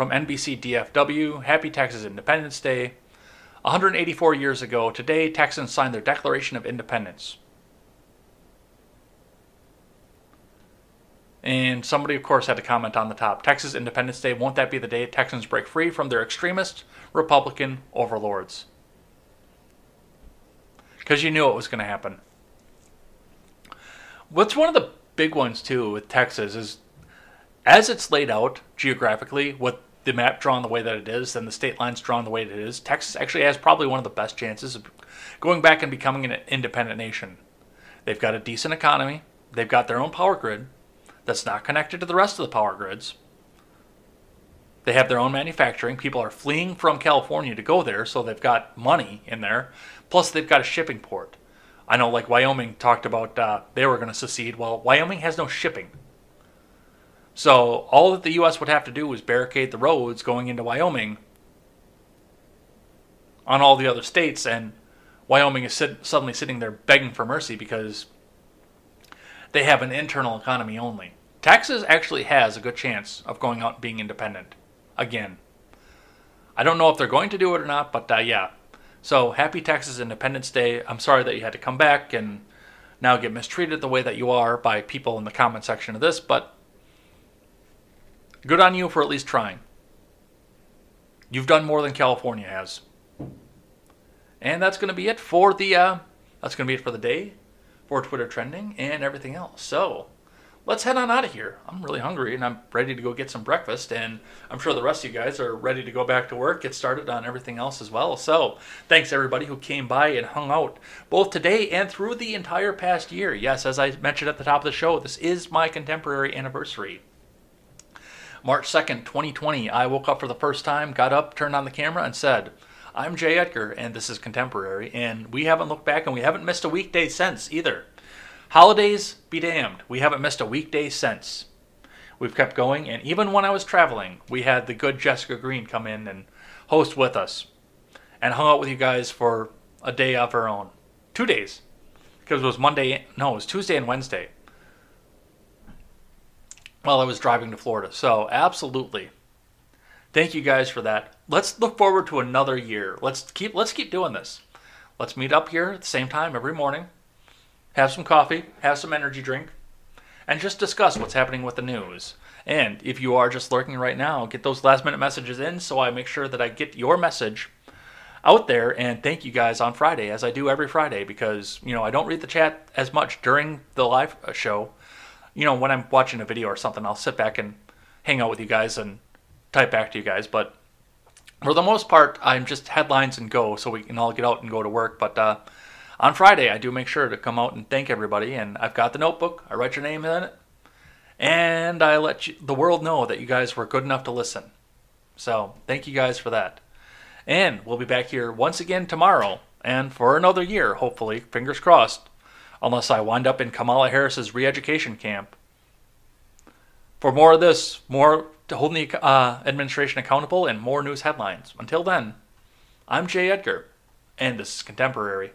[SPEAKER 1] from NBC DFW. Happy Texas Independence Day. 184 years ago, today, Texans signed their Declaration of Independence. And somebody, of course, had to comment on the top Texas Independence Day, won't that be the day Texans break free from their extremist Republican overlords? Because you knew it was going to happen. What's one of the big ones, too, with Texas is as it's laid out geographically, with the map drawn the way that it is and the state lines drawn the way that it is, Texas actually has probably one of the best chances of going back and becoming an independent nation. They've got a decent economy, they've got their own power grid that's not connected to the rest of the power grids. They have their own manufacturing. People are fleeing from California to go there, so they've got money in there. Plus, they've got a shipping port. I know, like Wyoming talked about uh, they were going to secede. Well, Wyoming has no shipping. So all that the U.S. would have to do is barricade the roads going into Wyoming on all the other states, and Wyoming is sit- suddenly sitting there begging for mercy because they have an internal economy only. Texas actually has a good chance of going out and being independent again. I don't know if they're going to do it or not, but uh, yeah. So happy Texas Independence Day. I'm sorry that you had to come back and now get mistreated the way that you are by people in the comment section of this, but Good on you for at least trying. You've done more than California has. And that's going to be it for the uh, that's going to be it for the day, for Twitter trending and everything else. So let's head on out of here. I'm really hungry and I'm ready to go get some breakfast. And I'm sure the rest of you guys are ready to go back to work, get started on everything else as well. So thanks everybody who came by and hung out both today and through the entire past year. Yes, as I mentioned at the top of the show, this is my contemporary anniversary. March 2nd, 2020, I woke up for the first time, got up, turned on the camera, and said, I'm Jay Edgar, and this is Contemporary, and we haven't looked back and we haven't missed a weekday since either. Holidays be damned, we haven't missed a weekday since. We've kept going, and even when I was traveling, we had the good Jessica Green come in and host with us and hung out with you guys for a day of our own. Two days. Because it was Monday, no, it was Tuesday and Wednesday while I was driving to Florida. So, absolutely. Thank you guys for that. Let's look forward to another year. Let's keep let's keep doing this. Let's meet up here at the same time every morning. Have some coffee, have some energy drink, and just discuss what's happening with the news. And if you are just lurking right now, get those last minute messages in so I make sure that I get your message out there and thank you guys on Friday as I do every Friday because, you know, I don't read the chat as much during the live show you know, when I'm watching a video or something, I'll sit back and hang out with you guys and type back to you guys. But for the most part, I'm just headlines and go so we can all get out and go to work. But uh, on Friday, I do make sure to come out and thank everybody, and I've got the notebook. I write your name in it, and I let you, the world know that you guys were good enough to listen. So thank you guys for that. And we'll be back here once again tomorrow, and for another year, hopefully, fingers crossed, unless I wind up in Kamala Harris's re-education camp. For more of this, more to hold the uh, administration accountable, and more news headlines. Until then, I'm Jay Edgar, and this is Contemporary.